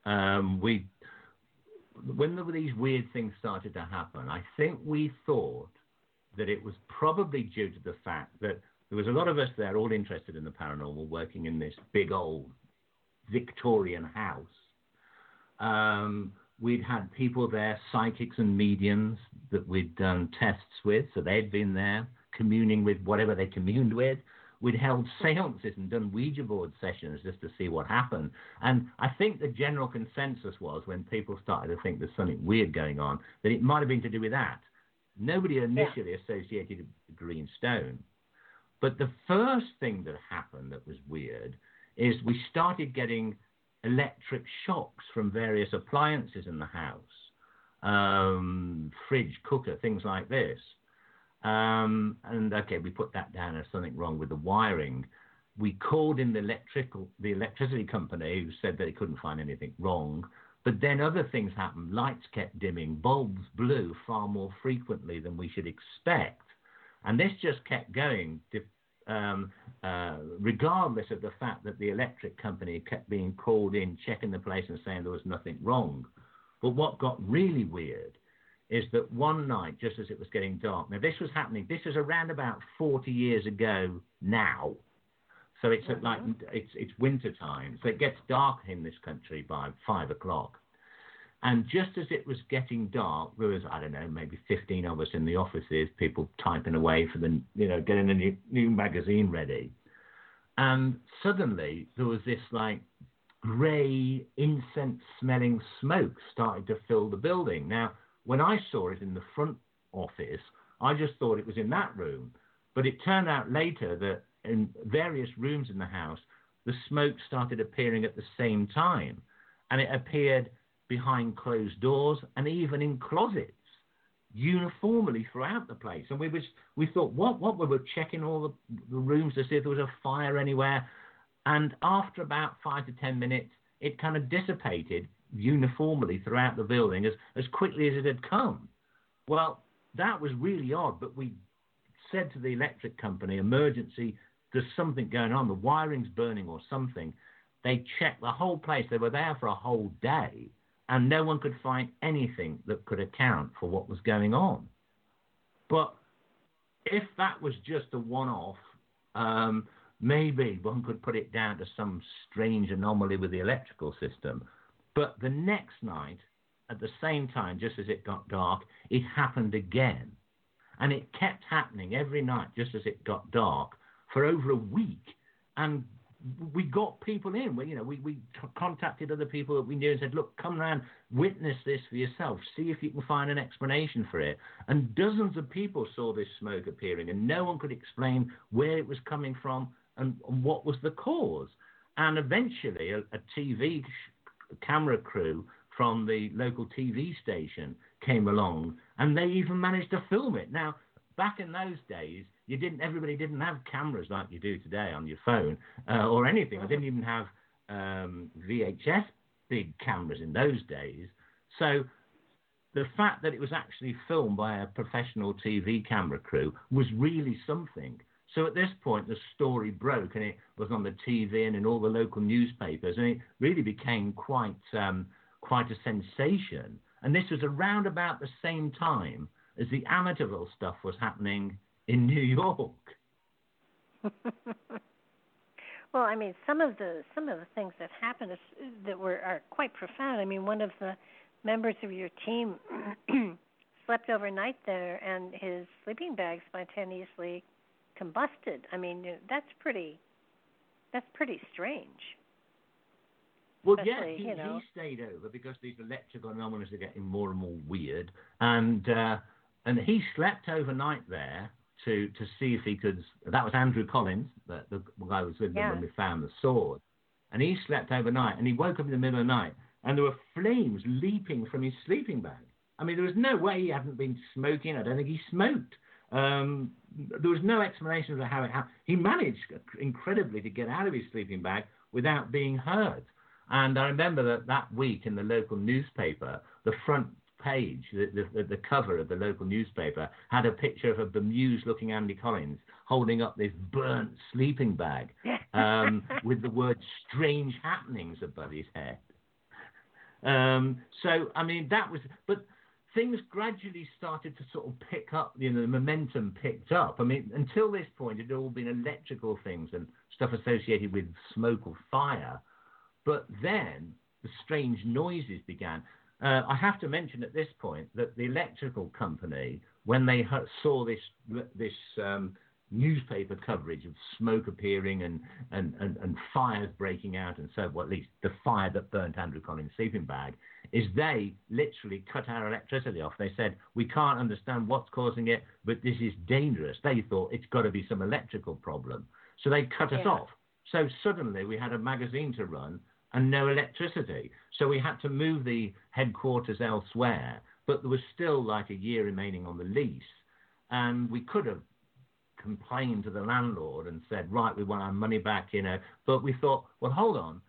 Um, we, when there were these weird things started to happen, I think we thought that it was probably due to the fact that there was a lot of us there, all interested in the paranormal, working in this big old Victorian house. Um, we'd had people there, psychics and mediums that we'd done tests with, so they'd been there communing with whatever they communed with. We'd held seances and done Ouija board sessions just to see what happened. And I think the general consensus was when people started to think there's something weird going on, that it might have been to do with that. Nobody initially yeah. associated it with the green stone. But the first thing that happened that was weird is we started getting electric shocks from various appliances in the house, um, fridge, cooker, things like this. Um, and okay, we put that down as something wrong with the wiring. We called in the electrical, the electricity company who said that they couldn't find anything wrong. But then other things happened. Lights kept dimming. Bulbs blew far more frequently than we should expect. And this just kept going, um, uh, regardless of the fact that the electric company kept being called in, checking the place and saying there was nothing wrong. But what got really weird is that one night, just as it was getting dark, now this was happening, this was around about 40 years ago now. So it's mm-hmm. like it's it's winter time, so it gets dark in this country by five o'clock. And just as it was getting dark, there was, I don't know, maybe 15 of us in the offices, people typing away for the, you know, getting a new, new magazine ready. And suddenly there was this like grey, incense smelling smoke started to fill the building. Now, when I saw it in the front office, I just thought it was in that room. But it turned out later that in various rooms in the house, the smoke started appearing at the same time. And it appeared behind closed doors, and even in closets uniformly throughout the place. And we was we thought, what what we were checking all the, the rooms to see if there was a fire anywhere. And after about five to ten minutes, it kind of dissipated uniformly throughout the building as, as quickly as it had come. Well, that was really odd, but we said to the electric company, emergency, there's something going on, the wiring's burning or something. They checked the whole place. They were there for a whole day and no one could find anything that could account for what was going on. But if that was just a one off, um, maybe one could put it down to some strange anomaly with the electrical system. But the next night, at the same time, just as it got dark, it happened again. And it kept happening every night, just as it got dark, for over a week. And we got people in. We, you know, we, we contacted other people that we knew and said, look, come around, witness this for yourself, see if you can find an explanation for it. And dozens of people saw this smoke appearing, and no one could explain where it was coming from and, and what was the cause. And eventually, a, a TV sh- camera crew from the local TV station came along, and they even managed to film it. Now, back in those days, you didn't. Everybody didn't have cameras like you do today on your phone uh, or anything. I didn't even have um, VHS big cameras in those days. So the fact that it was actually filmed by a professional TV camera crew was really something. So at this point, the story broke and it was on the TV and in all the local newspapers, and it really became quite um, quite a sensation. And this was around about the same time as the Amityville stuff was happening in New York. well, I mean, some of the some of the things that happened is, that were are quite profound. I mean, one of the members of your team slept overnight there, and his sleeping bag spontaneously combusted. I mean, that's pretty that's pretty strange. Well, yeah, he, you know. he stayed over because these electrical anomalies are getting more and more weird, and uh, and he slept overnight there to to see if he could. That was Andrew Collins, the, the guy who was with yeah. them when we found the sword, and he slept overnight, and he woke up in the middle of the night, and there were flames leaping from his sleeping bag. I mean, there was no way he hadn't been smoking. I don't think he smoked. Um, there was no explanation of how it happened. He managed incredibly to get out of his sleeping bag without being hurt. And I remember that that week in the local newspaper, the front page, the, the, the cover of the local newspaper, had a picture of a bemused looking Andy Collins holding up this burnt sleeping bag um, with the word strange happenings above his head. Um, so, I mean, that was, but things gradually started to sort of pick up, you know, the momentum picked up. I mean, until this point, it had all been electrical things and stuff associated with smoke or fire. But then the strange noises began. Uh, I have to mention at this point that the electrical company, when they saw this this um, newspaper coverage of smoke appearing and, and, and, and fires breaking out, and so well, at least the fire that burnt Andrew Collins' sleeping bag, is they literally cut our electricity off. They said, we can't understand what's causing it, but this is dangerous. They thought it's got to be some electrical problem. So they cut yeah. us off. So suddenly we had a magazine to run and no electricity. So we had to move the headquarters elsewhere, but there was still like a year remaining on the lease. And we could have complained to the landlord and said, right, we want our money back, you know. But we thought, well, hold on,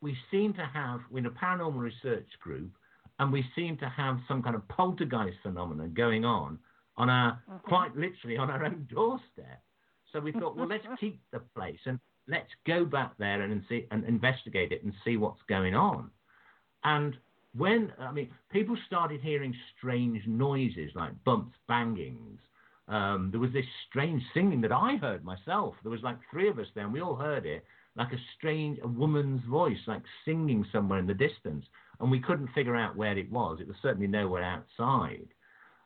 we seem to have, we're in a paranormal research group, and we seem to have some kind of poltergeist phenomenon going on on our, mm-hmm. quite literally, on our own doorstep. So we thought, well, let's keep the place and let's go back there and, and see and investigate it and see what's going on. And when I mean, people started hearing strange noises like bumps, bangings. Um, there was this strange singing that I heard myself. There was like three of us there, and we all heard it like a strange, a woman's voice, like singing somewhere in the distance. And we couldn't figure out where it was. It was certainly nowhere outside.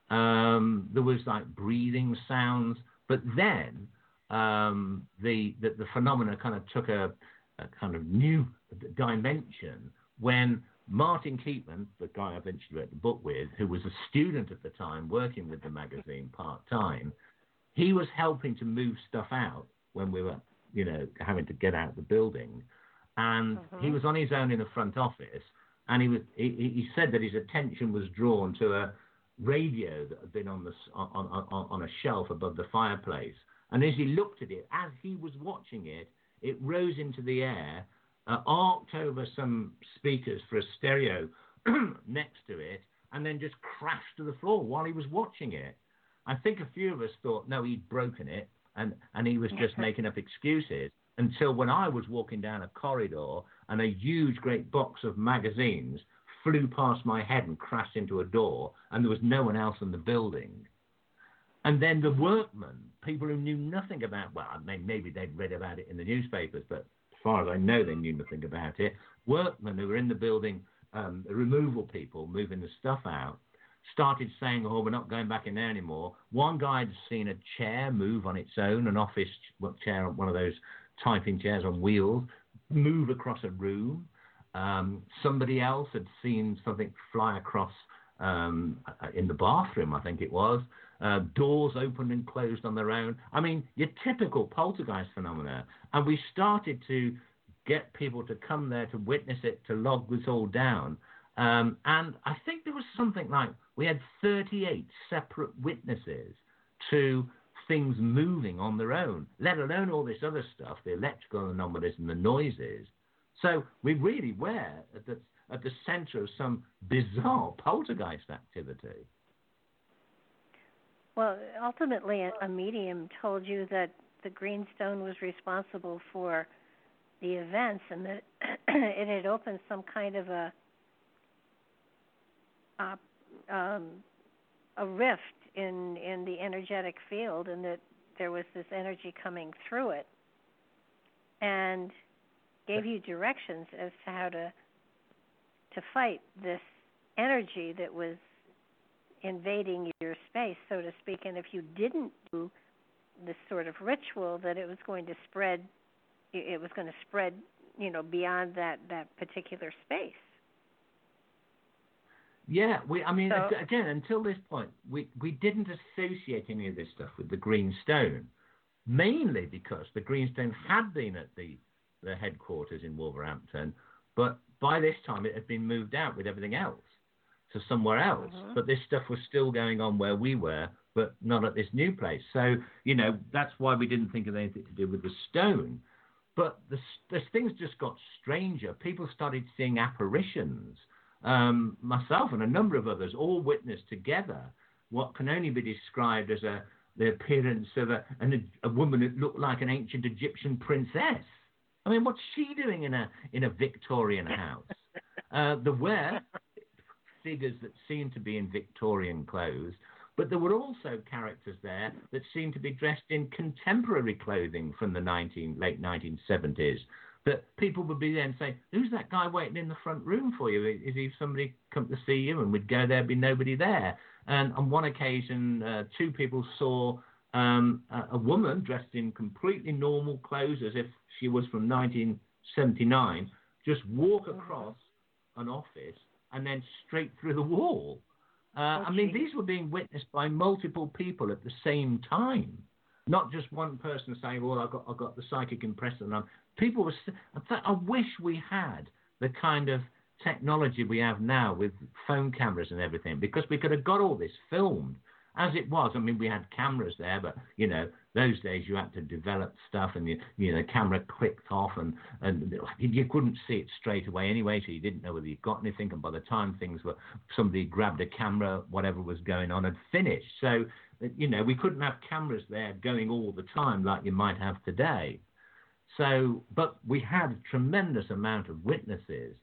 Um, there was like breathing sounds. But then um, the, the, the phenomena kind of took a, a kind of new dimension when Martin Keatman, the guy I eventually wrote the book with, who was a student at the time working with the magazine part time, he was helping to move stuff out when we were you know, having to get out of the building. And mm-hmm. he was on his own in the front office, and he was he, he said that his attention was drawn to a radio that had been on the on, on, on a shelf above the fireplace. And as he looked at it, as he was watching it, it rose into the air, uh, arced over some speakers for a stereo next to it, and then just crashed to the floor while he was watching it. I think a few of us thought, no, he'd broken it and, and he was just making up excuses until when I was walking down a corridor and a huge great box of magazines flew past my head and crashed into a door, and there was no one else in the building. And then the workmen, people who knew nothing about, well, maybe they'd read about it in the newspapers, but as far as I know, they knew nothing about it. Workmen who were in the building, um, removal people moving the stuff out, started saying, "Oh, we're not going back in there anymore." One guy had seen a chair move on its own, an office chair, one of those typing chairs on wheels, move across a room. Um, somebody else had seen something fly across um, in the bathroom, I think it was. Uh, doors opened and closed on their own. I mean, your typical poltergeist phenomena. And we started to get people to come there to witness it, to log this all down. Um, and I think there was something like we had 38 separate witnesses to things moving on their own, let alone all this other stuff, the electrical anomalies and the noises. So we really were, at the center of some bizarre poltergeist activity. Well, ultimately, a medium told you that the green stone was responsible for the events and that it had opened some kind of a a, um, a rift in in the energetic field and that there was this energy coming through it and gave you directions as to how to to fight this energy that was invading your space so to speak and if you didn't do this sort of ritual that it was going to spread it was going to spread you know beyond that that particular space. Yeah we i mean so, again until this point we we didn't associate any of this stuff with the green stone mainly because the green stone had been at the the headquarters in wolverhampton but by this time it had been moved out with everything else to somewhere else uh-huh. but this stuff was still going on where we were but not at this new place. So, you know, that's why we didn't think of anything to do with the stone. But the, the things just got stranger. People started seeing apparitions. Um, myself and a number of others all witnessed together what can only be described as a the appearance of a, an, a woman that looked like an ancient Egyptian princess. I mean, what's she doing in a in a Victorian house? Uh, there were figures that seemed to be in Victorian clothes, but there were also characters there that seemed to be dressed in contemporary clothing from the 19, late 1970s. That people would be there and say, "Who's that guy waiting in the front room for you? Is he somebody come to see you?" And we'd go there, be nobody there. And on one occasion, uh, two people saw um, a, a woman dressed in completely normal clothes, as if she was from 1979, just walk across an office and then straight through the wall. Uh, I mean, these were being witnessed by multiple people at the same time, not just one person saying, "Well, I got I got the psychic impression." on." People were. I wish we had the kind of technology we have now with phone cameras and everything, because we could have got all this filmed as it was, I mean, we had cameras there, but you know, those days you had to develop stuff, and you, you know, the camera clicked off, and and you couldn't see it straight away anyway, so you didn't know whether you got anything. And by the time things were, somebody grabbed a camera, whatever was going on had finished. So, you know, we couldn't have cameras there going all the time like you might have today. So, but we had a tremendous amount of witnesses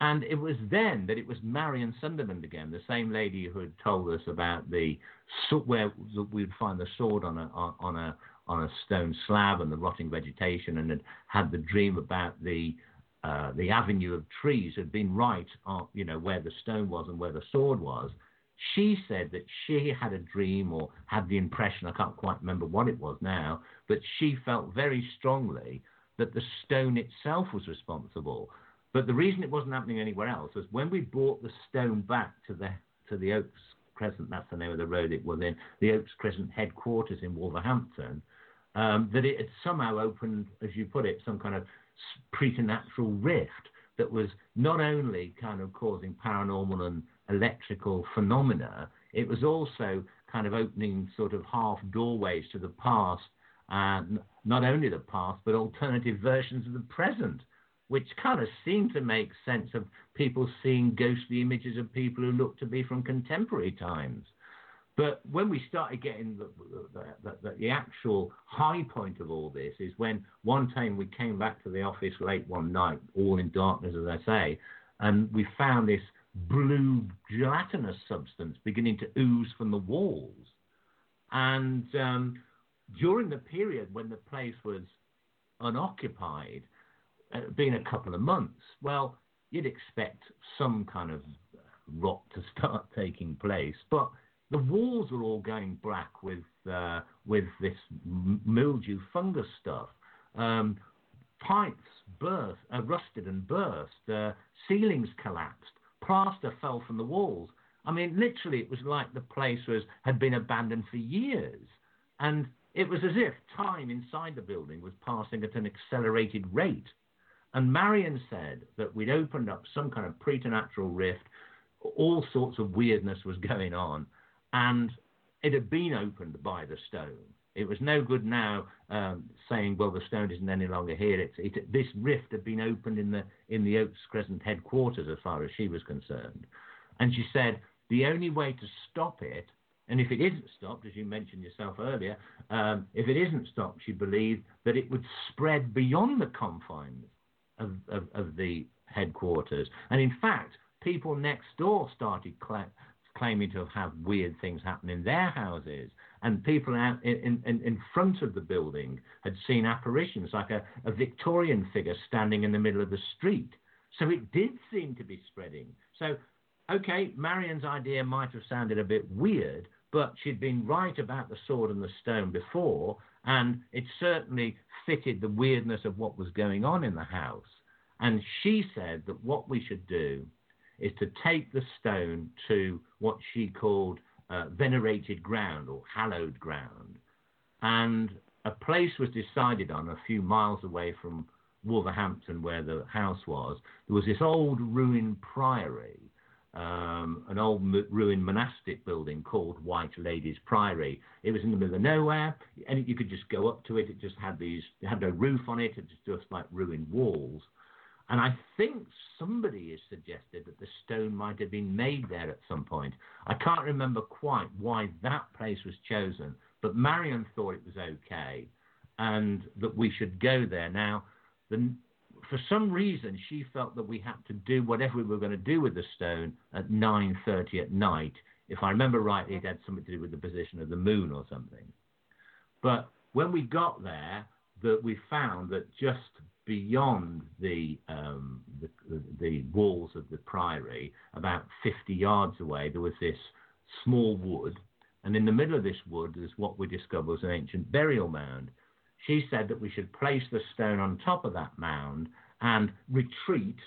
and it was then that it was Marion Sunderland again, the same lady who had told us about the where we'd find the sword on a on a on a stone slab and the rotting vegetation, and had had the dream about the uh, the avenue of trees had been right on you know where the stone was and where the sword was. She said that she had a dream or had the impression, I can't quite remember what it was now, but she felt very strongly that the stone itself was responsible but the reason it wasn't happening anywhere else was when we brought the stone back to the to the Oaks Crescent, that's the name of the road it was in, the Oaks Crescent headquarters in Wolverhampton, um, that it had somehow opened, as you put it, some kind of preternatural rift that was not only kind of causing paranormal and electrical phenomena, it was also kind of opening sort of half doorways to the past, and not only the past, but alternative versions of the present which kind of seemed to make sense of people seeing ghostly images of people who looked to be from contemporary times. But when we started getting the, the, the, the, actual high point of all this is when one time we came back to the office late one night, all in darkness, as I say, and we found this blue gelatinous substance beginning to ooze from the walls. And um, during the period when the place was unoccupied, uh, been a couple of months. Well, you'd expect some kind of rot to start taking place, but the walls are all going black with uh, with this mildew fungus stuff. Um, pipes burst, uh, rusted and burst. Uh, ceilings collapsed. Plaster fell from the walls. I mean, literally, it was like the place was had been abandoned for years, and it was as if time inside the building was passing at an accelerated rate. And Marion said that we'd opened up some kind of preternatural rift, all sorts of weirdness was going on, and it had been opened by the stone. It was no good now um, saying, well, the stone isn't any longer here. It, it, this rift had been opened in the, in the Oaks Crescent headquarters as far as she was concerned. And she said, the only way to stop it, and if it isn't stopped, as you mentioned yourself earlier, um, if it isn't stopped, she believed that it would spread beyond the confines of, of, of the headquarters. And in fact, people next door started cla- claiming to have weird things happen in their houses. And people out in, in, in front of the building had seen apparitions, like a, a Victorian figure standing in the middle of the street. So it did seem to be spreading. So, okay, Marion's idea might have sounded a bit weird, but she'd been right about the sword and the stone before, and it certainly fitted the weirdness of what was going on in the house. And she said that what we should do is to take the stone to what she called uh, venerated ground or hallowed ground. And a place was decided on a few miles away from Wolverhampton, where the house was. There was this old ruined priory, um, an old ruined monastic building called White Ladies Priory. It was in the middle of nowhere, and you could just go up to it. It just had these, it had no roof on it. It was just like ruined walls. And I think somebody has suggested that the stone might have been made there at some point. I can't remember quite why that place was chosen, but Marion thought it was okay and that we should go there. Now, the, for some reason, she felt that we had to do whatever we were going to do with the stone at 9.30 at night. If I remember rightly, it had something to do with the position of the moon or something. But when we got there, that we found that just beyond the, um, the, the walls of the priory, about 50 yards away, there was this small wood, and in the middle of this wood is what we discovered was an ancient burial mound. She said that we should place the stone on top of that mound and retreat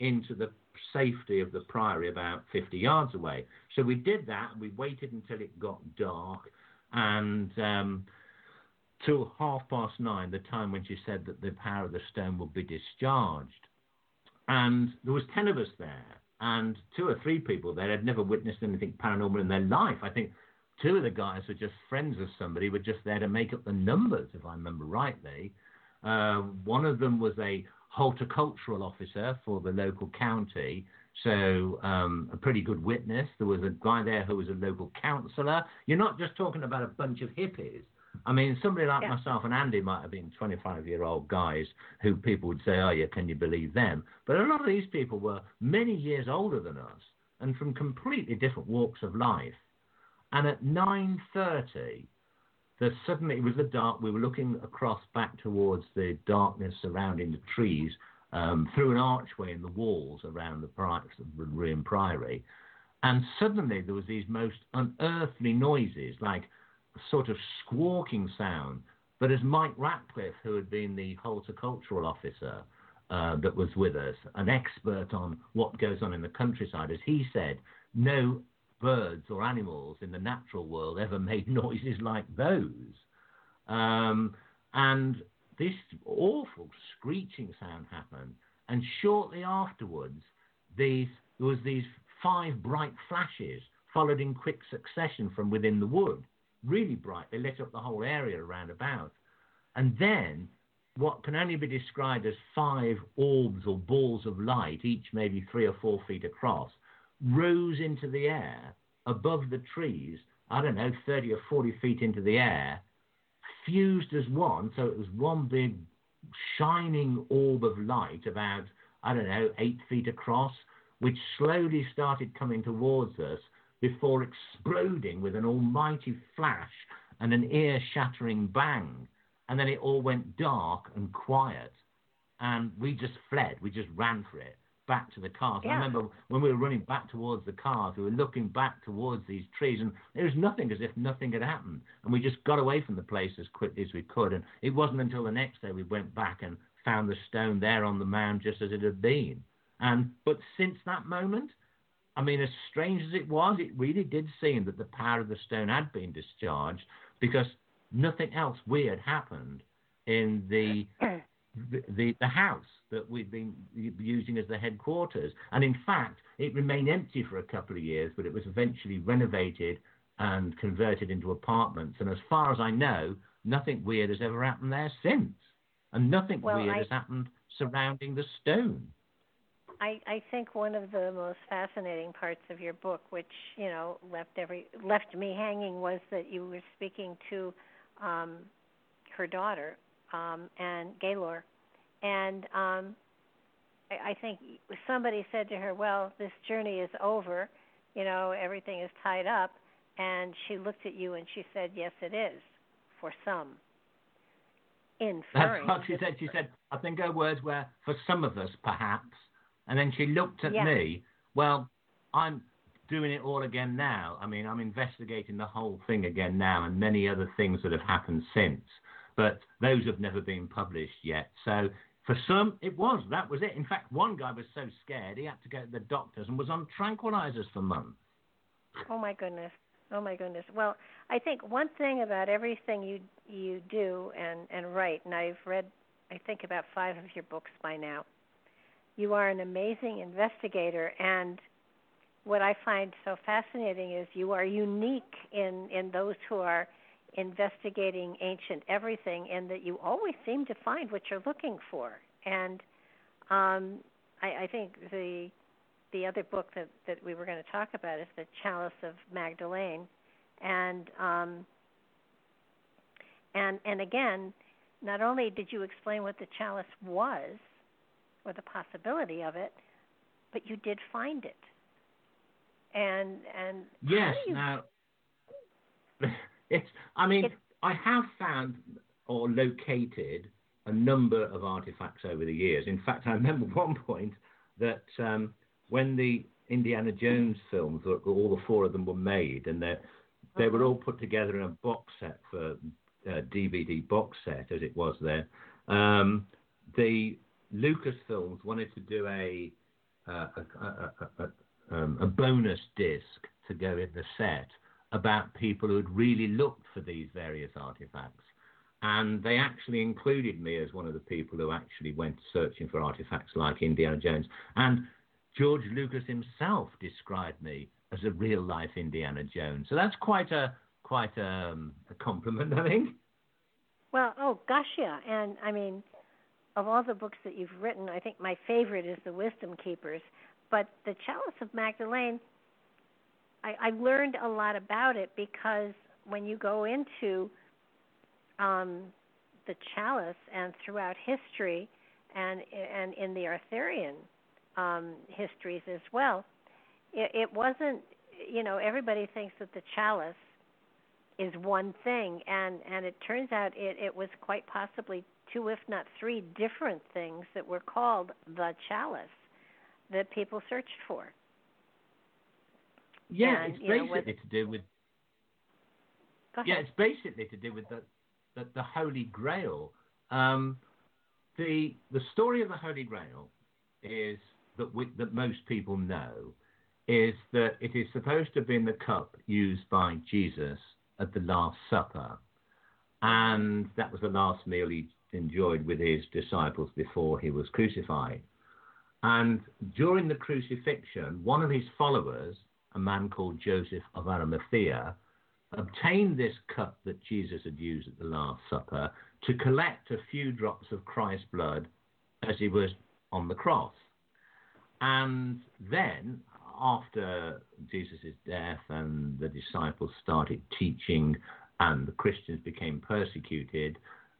into the safety of the priory about 50 yards away. So we did that. We waited until it got dark, and um, till half past nine, the time when she said that the power of the stone would be discharged. And there was ten of us there, and two or three people there had never witnessed anything paranormal in their life. I think two of the guys were just friends of somebody, were just there to make up the numbers, if I remember rightly. Uh, one of them was a horticultural officer for the local county, so um, a pretty good witness. There was a guy there who was a local councillor. You're not just talking about a bunch of hippies. I mean, somebody like yeah. myself and Andy might have been 25 year old guys who people would say, oh, yeah, can you believe them? But a lot of these people were many years older than us and from completely different walks of life. And at 9.30, there suddenly, it was the dark, we were looking across back towards the darkness surrounding the trees um, through an archway in the walls around the, priory. And suddenly there was these most unearthly noises, like a sort of squawking sound. But as Mike Ratcliffe, who had been the horticultural officer uh, that was with us, an expert on what goes on in the countryside, as he said, no birds or animals in the natural world ever made noises like those. Um, and this awful screeching sound happened, and shortly afterwards, these, there was these five bright flashes followed in quick succession from within the wood really bright. They lit up the whole area around about. And then what can only be described as five orbs or balls of light, each maybe three or four feet across, rose into the air above the trees, I don't know, 30 or 40 feet into the air, fused as one. So it was one big shining orb of light about, I don't know, eight feet across, which slowly started coming towards us before exploding with an almighty flash and an ear shattering bang. And then it all went dark and quiet. And we just fled. We just ran for it back to the cars. Yeah. I remember when we were running back towards the cars, we were looking back towards these trees, and there was nothing as if nothing had happened. And we just got away from the place as quickly as we could. And it wasn't until the next day we went back and found the stone there on the mound just as it had been. And but since that moment, I mean, as strange as it was, it really did seem that the power of the stone had been discharged because nothing else weird happened in the the, the, house that we'd been using as the headquarters. And in fact, it remained empty for a couple of years, but it was eventually renovated and converted into apartments. And as far as I know, nothing weird has ever happened there since, and nothing well, weird I, has happened surrounding the stone. I, I think one of the most fascinating parts of your book, which you know left every left me hanging, was that you were speaking to um, her daughter um, and Gaynor, and um, I, I think somebody said to her, "Well, this journey is over, you know, everything is tied up," and she looked at you and she said, "Yes, it is, for some." Inferring. That's what she said. She said, "I think her words were for some of us, perhaps." And then she looked at yeah. me. Well, I'm doing it all again now. I mean, I'm investigating the whole thing again now, and many other things that have happened since. But those have never been published yet. So for some, it was. That was it. In fact, one guy was so scared he had to go to the doctors and was on tranquilizers for months. Oh my goodness. Oh my goodness. Well, I think one thing about everything you you do and and write, and I've read I think about 5 of your books by now. You are an amazing investigator and what I find so fascinating is you are unique in in those who are investigating ancient everything and that you always seem to find what you're looking for. And um I, I think the the other book that, that we were going to talk about is the Chalice of Magdalene, and um, and and again, not only did you explain what the chalice was, or the possibility of it, but you did find it. And and yes, you... now it's. I mean, it's... I have found or located a number of artifacts over the years. In fact, I remember one point that. Um, when the Indiana Jones films, all the four of them were made, and they they were all put together in a box set for uh, DVD box set, as it was then. Um, the Lucasfilms wanted to do a uh, a, a, a, um, a, bonus disc to go in the set about people who had really looked for these various artifacts. And they actually included me as one of the people who actually went searching for artifacts like Indiana Jones. And George Lucas himself described me as a real life Indiana Jones. So that's quite a quite a, um, a compliment, I think. Well, oh gosh, yeah, and I mean, of all the books that you've written, I think my favorite is The Wisdom Keepers. But the Chalice of Magdalene, I, I learned a lot about it because when you go into um, the chalice and throughout history, and and in the Arthurian um, histories as well. It, it wasn't, you know, everybody thinks that the chalice is one thing, and and it turns out it, it was quite possibly two, if not three, different things that were called the chalice that people searched for. Yeah, and, it's basically know, to do with. Yeah, it's basically to do with the the, the Holy Grail. Um, the the story of the Holy Grail is that, we, that most people know is that it is supposed to have been the cup used by Jesus at the Last Supper. And that was the last meal he enjoyed with his disciples before he was crucified. And during the crucifixion, one of his followers, a man called Joseph of Arimathea, obtained this cup that Jesus had used at the Last Supper to collect a few drops of Christ's blood as he was on the cross. And then, after Jesus' death and the disciples started teaching and the Christians became persecuted,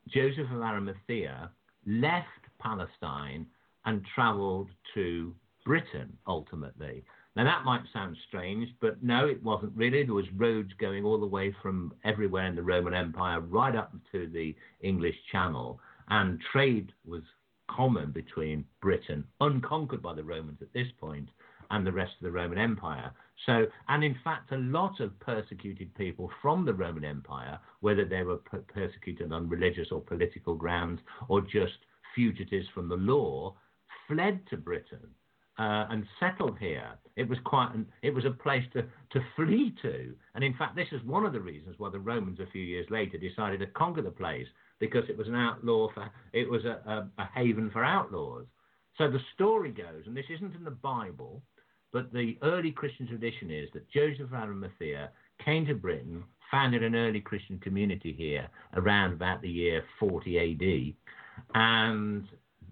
Joseph of Arimathea left Palestine and traveled to Britain ultimately. Now, that might sound strange, but no, it wasn't really. There was roads going all the way from everywhere in the Roman Empire right up to the English Channel, and trade was common between Britain, unconquered by the Romans at this point, and the rest of the Roman Empire. So, and in fact, a lot of persecuted people from the Roman Empire, whether they were per- persecuted on religious or political grounds or just fugitives from the law, fled to Britain uh, and settled here. It was quite an, it was a place to, to flee to. And in fact, this is one of the reasons why the Romans a few years later decided to conquer the place because it was an outlaw for it was a, a, a haven for outlaws. So the story goes, and this isn't in the Bible, but the early Christian tradition is that Joseph of Arimathea came to Britain, founded an early Christian community here around about the year 40 AD. And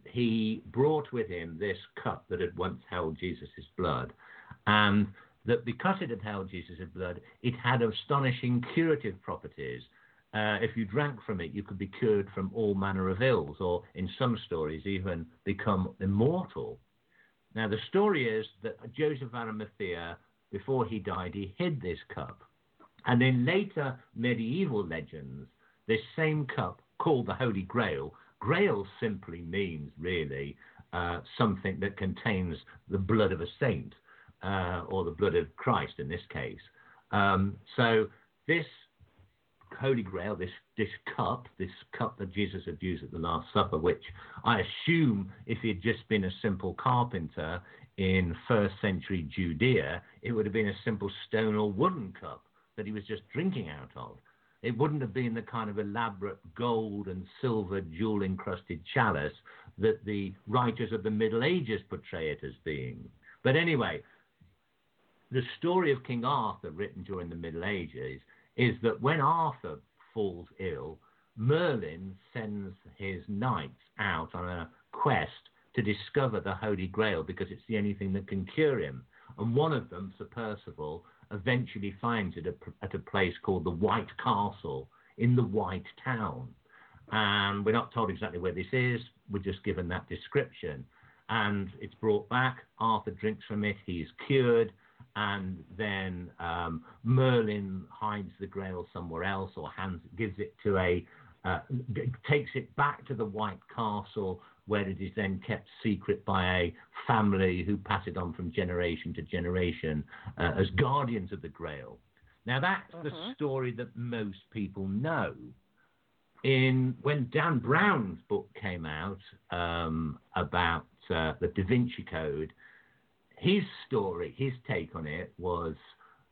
he brought with him this cup that had once held Jesus' blood. And that because it had held Jesus' blood, it had astonishing curative properties. Uh, if you drank from it, you could be cured from all manner of ills, or in some stories, even become immortal. Now, the story is that Joseph Arimathea, before he died, he hid this cup. And in later medieval legends, this same cup, called the Holy Grail, Grail simply means really uh, something that contains the blood of a saint uh, or the blood of Christ in this case. Um, so this Holy Grail, this this cup, this cup that Jesus had used at the Last Supper, which I assume if he had just been a simple carpenter in first century Judea, it would have been a simple stone or wooden cup that he was just drinking out of. It wouldn't have been the kind of elaborate gold and silver jewel encrusted chalice that the writers of the Middle Ages portray it as being. But anyway, the story of King Arthur, written during the Middle Ages, is that when Arthur falls ill, Merlin sends his knights out on a quest to discover the Holy Grail because it's the only thing that can cure him. And one of them, Sir Percival, eventually finds it at a place called the White Castle in the White Town. And we're not told exactly where this is, we're just given that description. And it's brought back, Arthur drinks from it, he's cured, and then um, Merlin hides the Grail somewhere else or hands gives it to a uh, takes it back to the White Castle where it is then kept secret by a family who pass it on from generation to generation uh, as guardians of the Grail. Now that's the mm-hmm. story that most people know. In when Dan Brown's book came out um, about uh, the Da Vinci Code, his story, his take on it was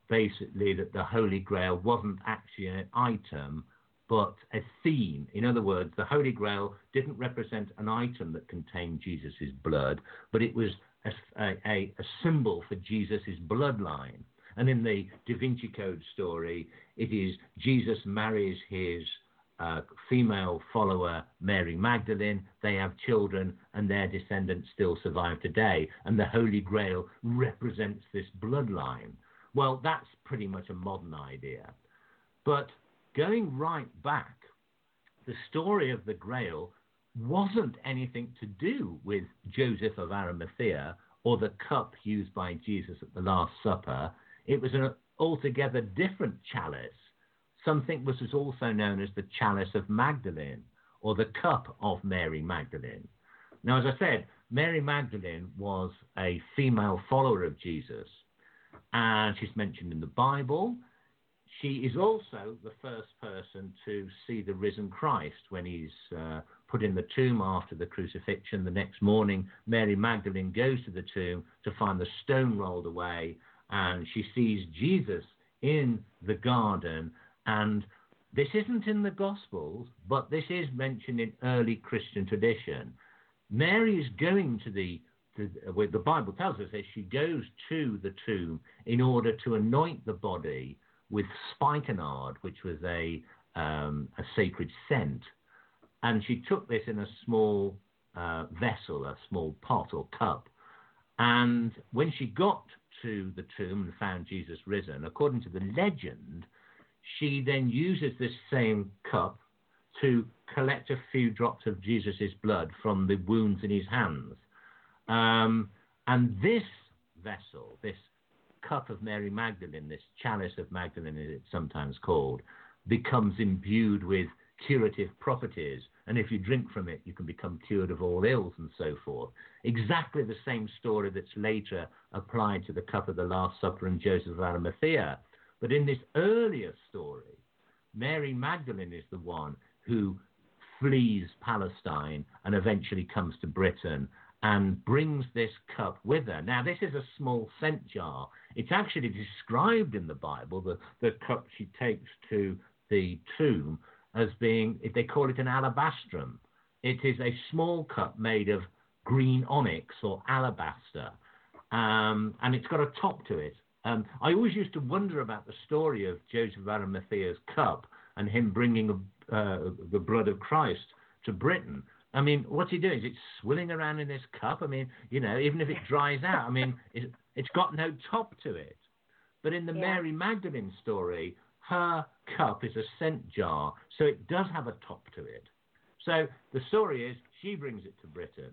basically that the Holy Grail wasn't actually an item, but a theme. In other words, the Holy Grail didn't represent an item that contained Jesus' blood, but it was a, a, a symbol for Jesus' bloodline. And in the Da Vinci Code story, it is Jesus marries his uh, female follower Mary Magdalene. They have children, and their descendants still survive today. And the Holy Grail represents this bloodline. Well, that's pretty much a modern idea. But going right back, the story of the Grail wasn't anything to do with Joseph of Arimathea or the cup used by Jesus at the Last Supper. It was an altogether different chalice something which was also known as the chalice of Magdalene or the cup of Mary Magdalene. Now, as I said, Mary Magdalene was a female follower of Jesus, and she's mentioned in the Bible. She is also the first person to see the risen Christ when he's uh, put in the tomb after the crucifixion. The next morning, Mary Magdalene goes to the tomb to find the stone rolled away, and she sees Jesus in the garden and this isn't in the Gospels, but this is mentioned in early Christian tradition. Mary is going to the, well, the Bible tells us that she goes to the tomb in order to anoint the body with spikenard, which was a, um, a sacred scent. And she took this in a small uh, vessel, a small pot or cup. And when she got to the tomb and found Jesus risen, according to the legend, she then uses this same cup to collect a few drops of Jesus' blood from the wounds in his hands. Um, and this vessel, this cup of Mary Magdalene, this chalice of Magdalene, as it's sometimes called, becomes imbued with curative properties. And if you drink from it, you can become cured of all ills and so forth. Exactly the same story that's later applied to the cup of the Last Supper and Joseph of Arimathea. But in this earlier story, Mary Magdalene is the one who flees Palestine and eventually comes to Britain and brings this cup with her. Now, this is a small scent jar. It's actually described in the Bible, the, the cup she takes to the tomb, as being, if they call it an alabastrum. It is a small cup made of green onyx or alabaster, um, and it's got a top to it Um, I always used to wonder about the story of Joseph of Arimathea's cup and him bringing uh, the blood of Christ to Britain. I mean, what's he doing? Is it swilling around in this cup? I mean, you know, even if it dries out, I mean, it, has got no top to it. But in the yeah. Mary Magdalene story, her cup is a scent jar, so it does have a top to it. So the story is she brings it to Britain.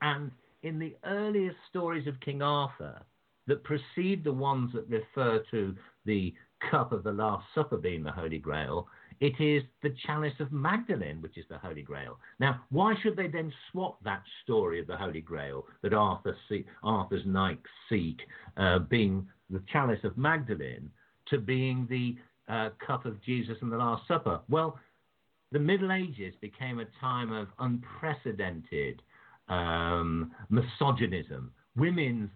And in the earliest stories of King Arthur that precede the ones that refer to the cup of the Last Supper being the Holy Grail, it is the chalice of Magdalene, which is the Holy Grail. Now, why should they then swap that story of the Holy Grail that Arthur see, Arthur's knights seek, uh, being the chalice of Magdalene, to being the uh, cup of Jesus and the Last Supper? Well, the Middle Ages became a time of unprecedented um, misogynism. Women's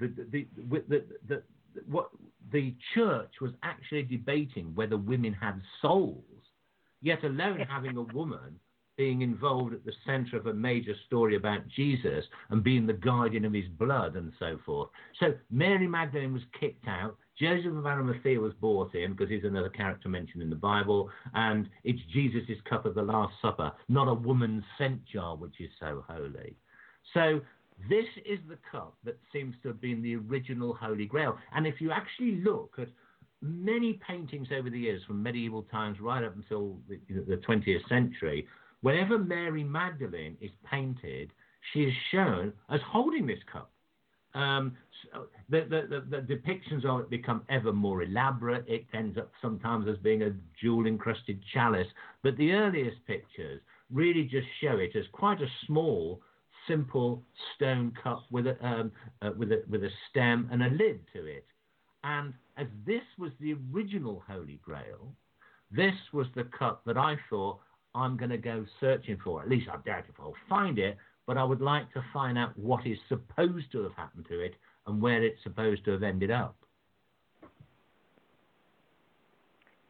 the, the, the, the, what the church was actually debating whether women had souls, yet alone having a woman being involved at the center of a major story about Jesus and being the guardian of his blood and so forth. So Mary Magdalene was kicked out. Joseph of Arimathea was brought in because he's another character mentioned in the Bible, and it's Jesus' cup of the Last Supper, not a woman's scent jar, which is so holy. So this is the cup that seems to have been the original Holy Grail. And if you actually look at many paintings over the years, from medieval times right up until the, the 20th century, whenever Mary Magdalene is painted, she is shown as holding this cup. Um, so the, the, the, the, depictions of it become ever more elaborate. It ends up sometimes as being a jewel encrusted chalice. But the earliest pictures really just show it as quite a small simple stone cup with a, um, uh, with, a, with a stem and a lid to it. And as this was the original Holy Grail, this was the cup that I thought I'm going to go searching for. At least I doubt if I'll find it, but I would like to find out what is supposed to have happened to it and where it's supposed to have ended up.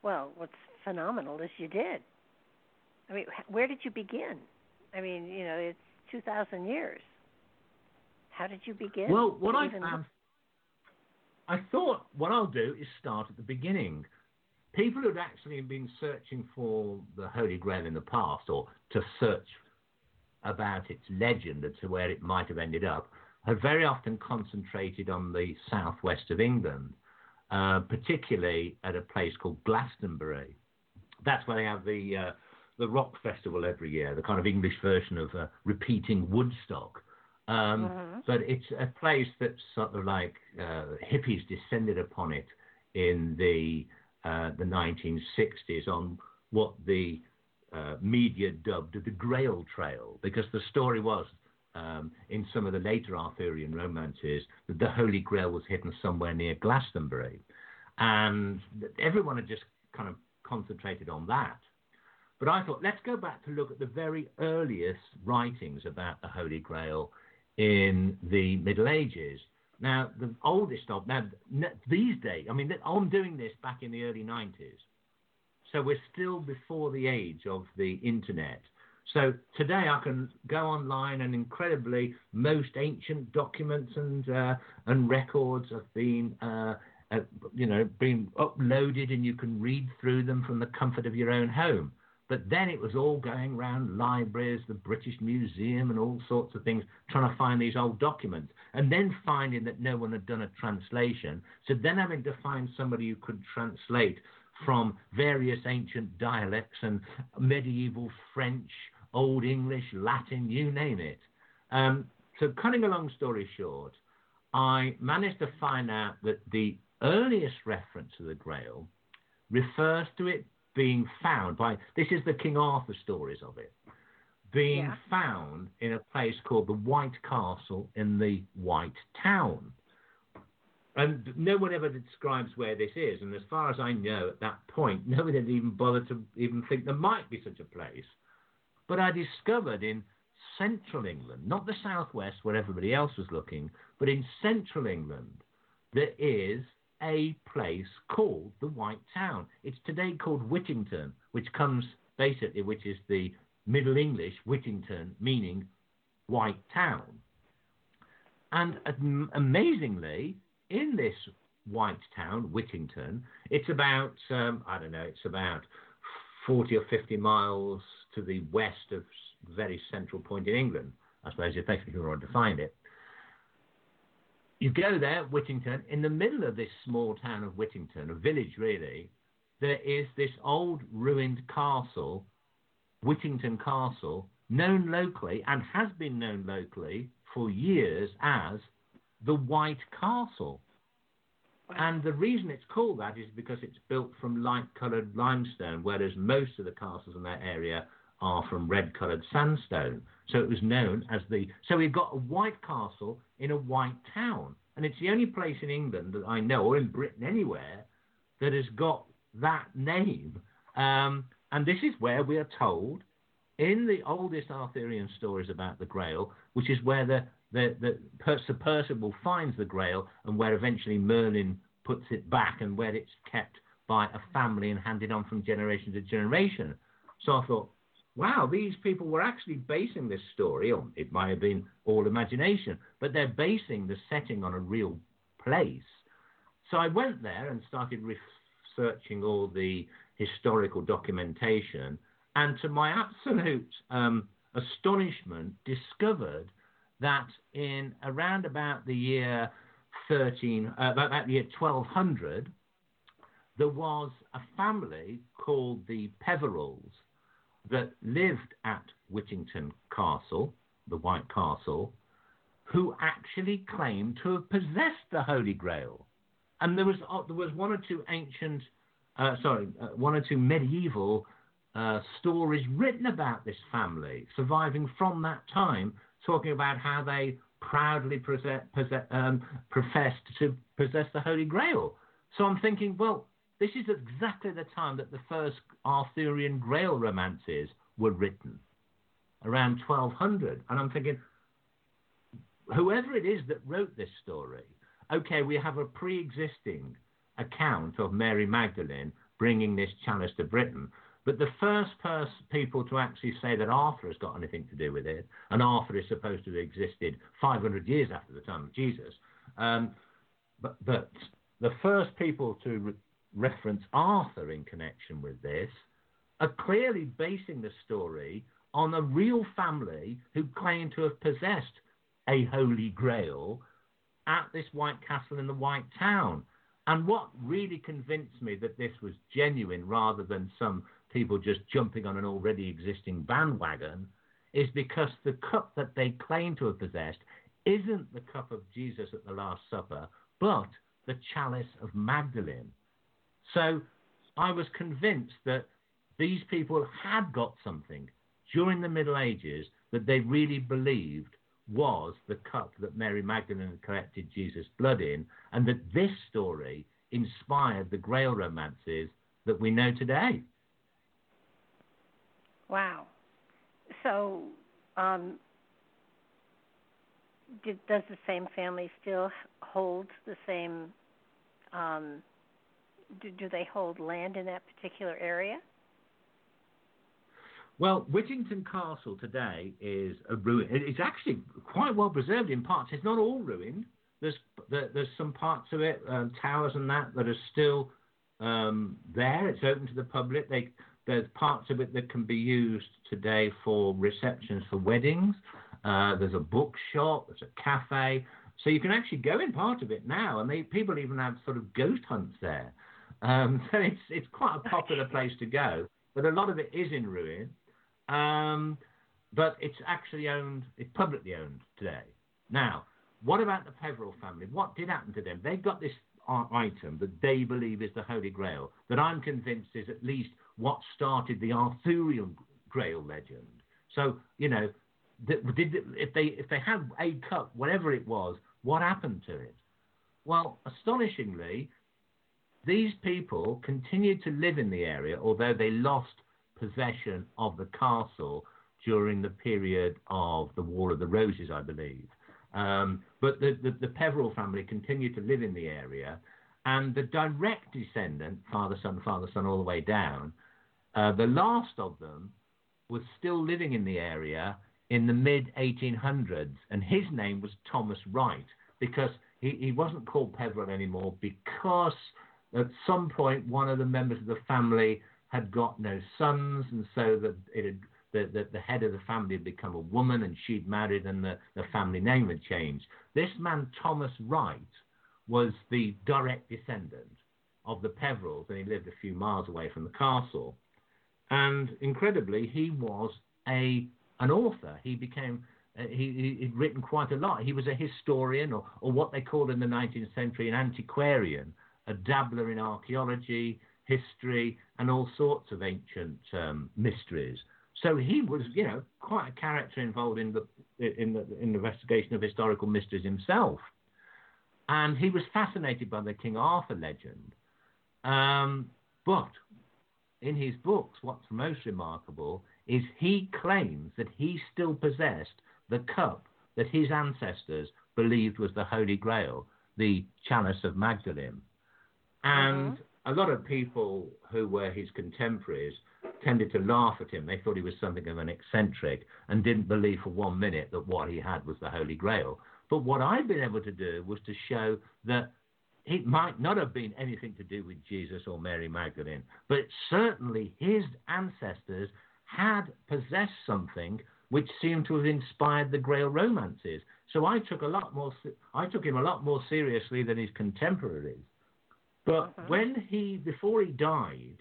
Well, what's phenomenal is you did. I mean, where did you begin? I mean, you know, it's 2,000 years. How did you begin? Well, what I found, I thought what I'll do is start at the beginning. People who'd actually been searching for the Holy Grail in the past, or to search about its legend as to where it might have ended up, have very often concentrated on the southwest of England, uh, particularly at a place called Glastonbury. That's where they have the uh, the rock festival every year, the kind of English version of uh, repeating Woodstock. Um, mm-hmm. But it's a place that's sort of like uh, hippies descended upon it in the uh, the 1960s on what the uh, media dubbed the Grail Trail, because the story was um, in some of the later Arthurian romances that the Holy Grail was hidden somewhere near Glastonbury, and everyone had just kind of concentrated on that. But I thought, let's go back to look at the very earliest writings about the Holy Grail in the Middle Ages. Now, the oldest of now these days, I mean, I'm doing this back in the early 90s, so we're still before the age of the internet. So today I can go online and incredibly most ancient documents and uh, and records have been uh, uh, you know been uploaded and you can read through them from the comfort of your own home. But then it was all going around libraries, the British Museum, and all sorts of things, trying to find these old documents. And then finding that no one had done a translation. So then having to find somebody who could translate from various ancient dialects and medieval French, Old English, Latin, you name it. Um, so, cutting a long story short, I managed to find out that the earliest reference to the Grail refers to it being found by this is the King Arthur stories of it being yeah. found in a place called the White Castle in the White Town. And no one ever describes where this is. And as far as I know, at that point, nobody had even bothered to even think there might be such a place. But I discovered in central England, not the southwest where everybody else was looking, but in central England, there is a place called the White Town. It's today called Whittington, which comes basically, which is the Middle English Whittington, meaning White Town. And amazingly, in this white town, Whittington. It's about, um, I don't know, it's about 40 or 50 miles to the west of very central point in England, I suppose, if you want to find it. You go there, Whittington, in the middle of this small town of Whittington, a village really, there is this old ruined castle, Whittington Castle, known locally and has been known locally for years as the White Castle. And the reason it's called that is because it's built from light coloured limestone, whereas most of the castles in that area are from red coloured sandstone. So it was known as the. So we've got a white castle in a white town. And it's the only place in England that I know, or in Britain anywhere, that has got that name. Um, and this is where we are told in the oldest Arthurian stories about the Grail, which is where the the, the Sir Percival finds the Grail and where eventually Merlin puts it back and where it's kept by a family and handed on from generation to generation. So I thought, wow, these people were actually basing this story on, it might have been all imagination, but they're basing the setting on a real place. So I went there and started researching all the historical documentation, and to my absolute um, astonishment, discovered that in around about the year 13, uh, about the year 1200, there was a family called the Peverils that lived at Whittington Castle, the White Castle, who actually claimed to have possessed the Holy Grail. And there was uh, there was one or two ancient, uh, sorry, uh, one or two medieval uh, stories written about this family surviving from that time talking about how they proudly possess, possess, um, professed to possess the Holy Grail. So I'm thinking, well, this is exactly the time that the first Arthurian Grail romances were written, around 1200. And I'm thinking, whoever it is that wrote this story, okay, we have a pre existing account of Mary Magdalene bringing this chalice to Britain. But the first people to actually say that Arthur has got anything to do with it, and Arthur is supposed to have existed 500 years after the time of Jesus, um, but, but the first people to reference Arthur in connection with this are clearly basing the story on a real family who claim to have possessed a holy grail at this White Castle in the White Town. And what really convinced me that this was genuine rather than some people just jumping on an already existing bandwagon is because the cup that they claim to have possessed isn't the cup of Jesus at the Last Supper, but the chalice of Magdalene. So I was convinced that these people had got something during the Middle Ages that they really believed was the cup that Mary Magdalene collected Jesus' blood in, and that this story inspired the Grail romances that we know today. Wow. So, um, did, does the same family still hold the same? Um, do, do they hold land in that particular area? Well, Whittington Castle today is a ruin. It's actually quite well preserved in parts. It's not all ruined. There's there's some parts of it, um, towers and that, that are still um, there. It's open to the public. They there's parts of it that can be used today for receptions for weddings. Uh, there's a bookshop, there's a cafe. So you can actually go in part of it now, and they, people even have sort of ghost hunts there. Um, so it's it's quite a popular place to go. But a lot of it is in ruin. Um, but it's actually owned, it's publicly owned today. Now, what about the Peveril family? What did happen to them? They got this item that they believe is the Holy Grail, that I'm convinced is at least what started the Arthurian Grail legend. So you know, did, if they if they had a cup, whatever it was, what happened to it? Well, astonishingly, these people continued to live in the area, although they lost possession of the castle during the period of the War of the Roses, I believe. Um, but the, the, the Peveril family continued to live in the area, and the direct descendant, father, son, father, son, all the way down, uh, the last of them was still living in the area in the mid 1800s, and his name was Thomas Wright because he, he wasn't called Peveril anymore because at some point one of the members of the family had got no sons, and so that it had, the, the, the, head of the family had become a woman and she'd married and the, the family name had changed. This man, Thomas Wright, was the direct descendant of the Peverils, and he lived a few miles away from the castle. And incredibly, he was a an author. He became uh, he, he'd written quite a lot. He was a historian, or, or what they called in the 19th century an antiquarian, a dabbler in archaeology, history, and all sorts of ancient um, mysteries. So he was, you know, quite a character involved in the in the, in the investigation of historical mysteries himself. And he was fascinated by the King Arthur legend. Um, but in his books, what's most remarkable is he claims that he still possessed the cup that his ancestors believed was the Holy Grail, the chalice of Magdalene. And uh-huh. a lot of people who were his contemporaries tended to laugh at him. They thought he was something of an eccentric and didn't believe for one minute that what he had was the Holy Grail. But what I've been able to do was to show that it might not have been anything to do with Jesus or Mary Magdalene, but certainly his ancestors had possessed something which seemed to have inspired the Grail romances. So I took a lot more. I took him a lot more seriously than his contemporaries. But uh-huh. when he, before he died,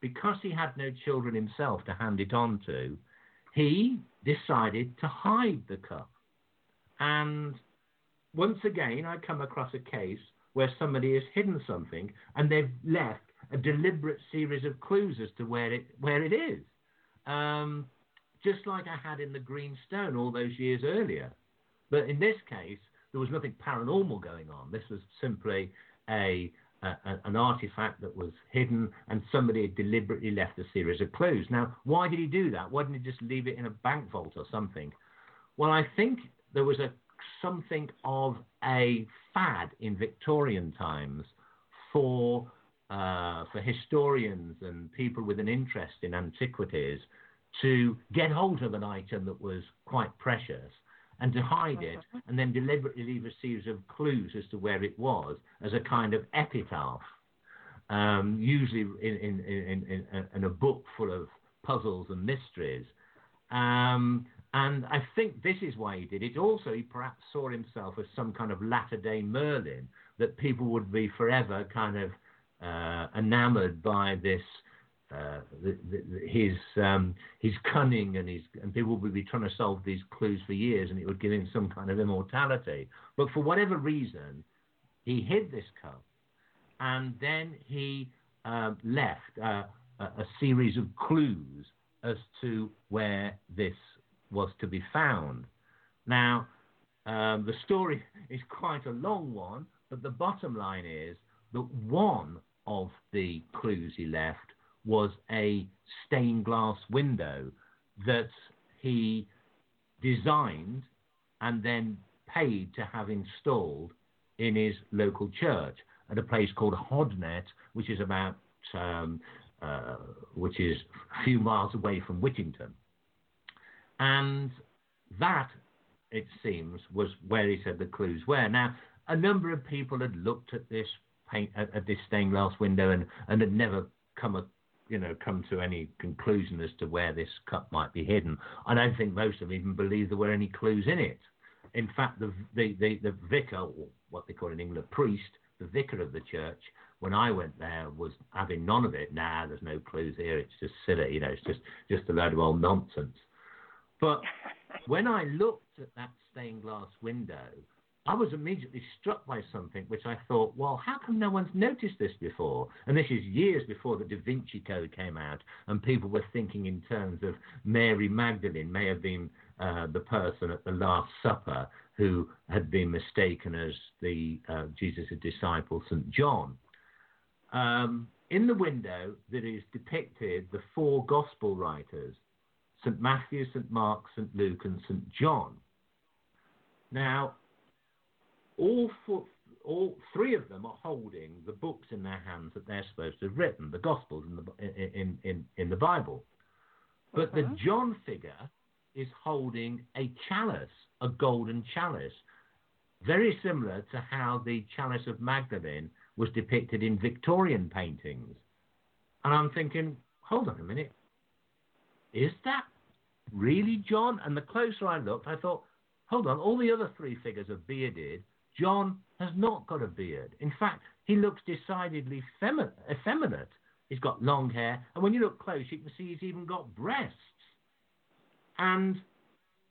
because he had no children himself to hand it on to, he decided to hide the cup. And once again, I come across a case where somebody has hidden something and they've left a deliberate series of clues as to where it where it is. Um, just like I had in the Green Stone all those years earlier. But in this case, there was nothing paranormal going on. This was simply a, a, an artifact that was hidden, and somebody had deliberately left a series of clues. Now, why did he do that? Why didn't he just leave it in a bank vault or something? Well, I think there was a something of a fad in Victorian times for uh, for historians and people with an interest in antiquities to get hold of an item that was quite precious and to hide it uh-huh. and then deliberately leave a series of clues as to where it was as a kind of epitaph, um, usually in, in, in, in, a book full of puzzles and mysteries. Um, and I think this is why he did it. Also, he perhaps saw himself as some kind of latter day Merlin, that people would be forever kind of uh, enamored by this uh, his um, his cunning and his and people would be trying to solve these clues for years, and it would give him some kind of immortality. But for whatever reason, he hid this cup, and then he um, left uh, a, a series of clues as to where this was to be found. Now, um, the story is quite a long one, but the bottom line is that one of the clues he left was a stained glass window that he designed and then paid to have installed in his local church at a place called Hodnet, which is about um, uh, which is a few miles away from Whittington. And that, it seems, was where he said the clues were. Now, a number of people had looked at this paint at, at this stained glass window and, and had never come you know, come to any conclusion as to where this cup might be hidden. I don't think most of them even believe there were any clues in it. In fact, the, the, the, the vicar, or what they call in England, priest, the vicar of the church, when I went there, was having none of it. Nah, there's no clues here. It's just silly, you know. It's just just a load of old nonsense. But when I looked at that stained glass window, I was immediately struck by something which I thought, well, how come no one's noticed this before? And this is years before the Da Vinci Code came out, and people were thinking in terms of Mary Magdalene may have been uh, the person at the Last Supper who had been mistaken as the uh, Jesus' disciple, St. John. Um, in the window, that is depicted the four gospel writers St. Matthew, St. Mark, St. Luke, and St. John. Now, all, four, all three of them are holding the books in their hands that they're supposed to have written, the Gospels in the, in, in, in the Bible. But the uh-huh. John figure is holding a chalice, a golden chalice. very similar to how the Chalice of Magdalene was depicted in Victorian paintings. And I'm thinking, hold on a minute, is that really John? And the closer I looked, I thought, hold on, all the other three figures are bearded. John has not got a beard. In fact, he looks decidedly femi- effeminate. He's got long hair, and when you look close, you can see he's even got breasts. And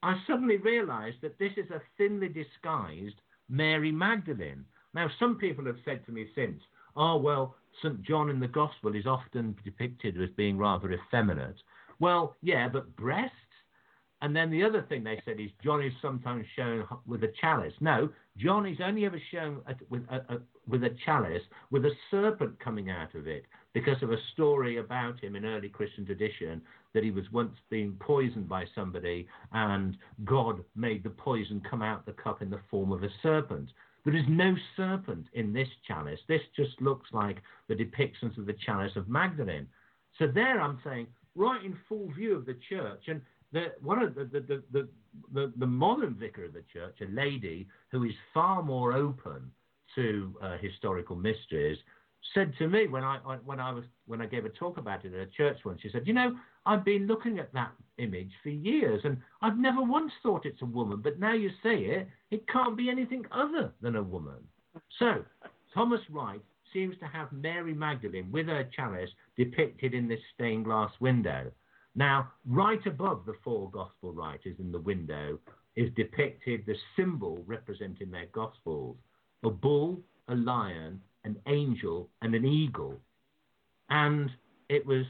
I suddenly realized that this is a thinly disguised Mary Magdalene. Now, some people have said to me since, oh, well, St. John in the Gospel is often depicted as being rather effeminate. Well, yeah, but breasts? And then the other thing they said is John is sometimes shown with a chalice. No, John is only ever shown with a, a, with a chalice with a serpent coming out of it because of a story about him in early Christian tradition that he was once being poisoned by somebody and God made the poison come out the cup in the form of a serpent. There is no serpent in this chalice. This just looks like the depictions of the chalice of Magdalene. So there I'm saying, right in full view of the church, and the, one of the, the, the, the, the modern vicar of the church, a lady who is far more open to uh, historical mysteries, said to me when I when I was when I gave a talk about it at a church once. She said, "You know, I've been looking at that image for years, and I've never once thought it's a woman. But now you say it, it can't be anything other than a woman." So Thomas Wright seems to have Mary Magdalene with her chalice depicted in this stained glass window. Now, right above the four gospel writers in the window is depicted the symbol representing their gospels a bull, a lion, an angel, and an eagle. And it was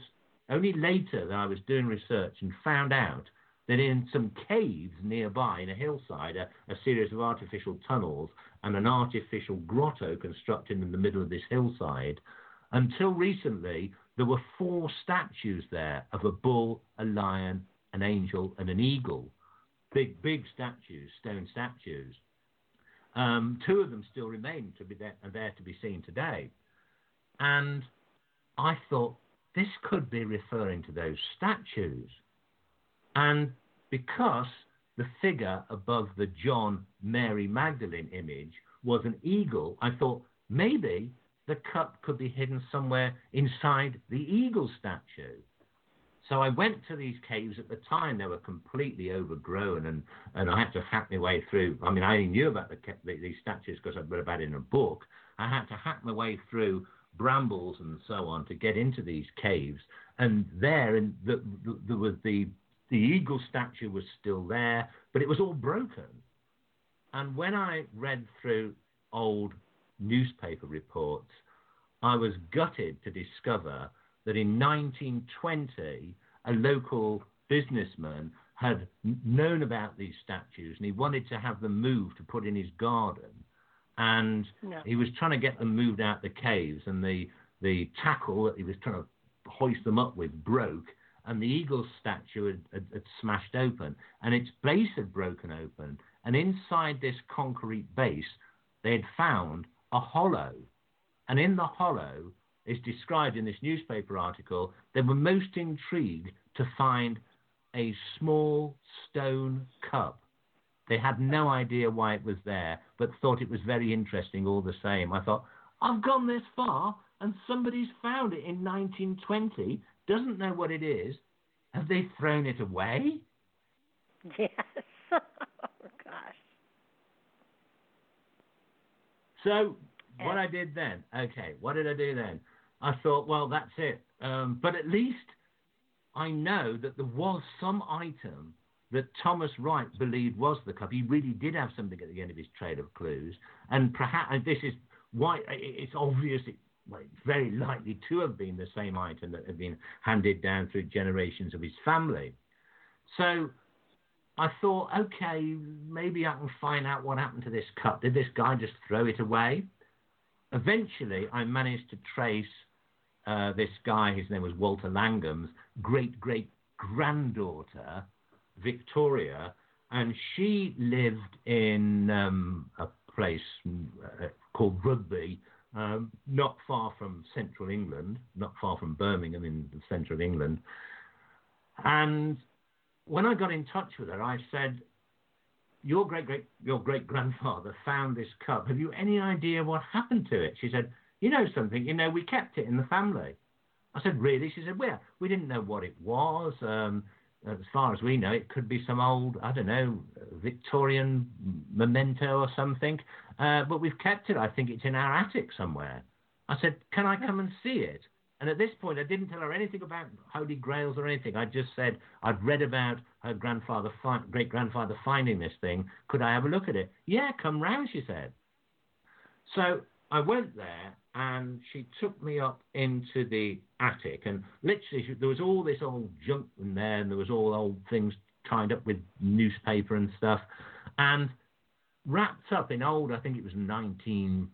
only later that I was doing research and found out that in some caves nearby in a hillside, a, a, series of artificial tunnels and an artificial grotto constructed in the middle of this hillside, until recently, there were four statues there of a bull, a lion, an angel, and an eagle. Big, big statues, stone statues. Um, two of them still remain to be there, there to be seen today. And I thought this could be referring to those statues. And because the figure above the John Mary Magdalene image was an eagle, I thought maybe the cup could be hidden somewhere inside the eagle statue. So I went to these caves at the time. They were completely overgrown, and, and I had to hack my way through. I mean, I only knew about the, the, these statues because I'd read about it in a book. I had to hack my way through brambles and so on to get into these caves. And there, and the, the, there was the the eagle statue was still there, but it was all broken. And when I read through old newspaper reports, I was gutted to discover that in 1920, a local businessman had known about these statues and he wanted to have them moved to put in his garden. And no. he was trying to get them moved out the caves, and the, the tackle that he was trying to hoist them up with broke, and the eagle statue had, had, had smashed open, and its base had broken open. And inside this concrete base, they had found a hollow. And in the hollow, is described in this newspaper article, they were most intrigued to find a small stone cup. They had no idea why it was there, but thought it was very interesting all the same. I thought, I've gone this far and somebody's found it in 1920, doesn't know what it is. Have they thrown it away? Yes. oh, gosh. So, what I did then, okay, what did I do then? I thought, well, that's it. Um, but at least I know that there was some item that Thomas Wright believed was the cup. He really did have something at the end of his trail of clues, and perhaps and this is why it's obvious. It, well, it's very likely to have been the same item that had been handed down through generations of his family. So I thought, okay, maybe I can find out what happened to this cup. Did this guy just throw it away? Eventually, I managed to trace uh, this guy, his name was Walter Langham's great great granddaughter, Victoria, and she lived in um, a place uh, called Rugby, um, not far from central England, not far from Birmingham in the centre of England. And when I got in touch with her, I said, your great great your great grandfather found this cup. Have you any idea what happened to it? She said, you know something, you know, we kept it in the family. I said, really? She said, well, we didn't know what it was. Um, as far as we know, it could be some old, I don't know, Victorian memento or something. Uh, but we've kept it. I think it's in our attic somewhere. I said, can I come and see it? And at this point, I didn't tell her anything about holy grails or anything. I just said I'd read about her grandfather, fi- great grandfather, finding this thing. Could I have a look at it? Yeah, come round, she said. So I went there, and she took me up into the attic, and literally she, there was all this old junk in there, and there was all old things tied up with newspaper and stuff, and wrapped up in old. I think it was 19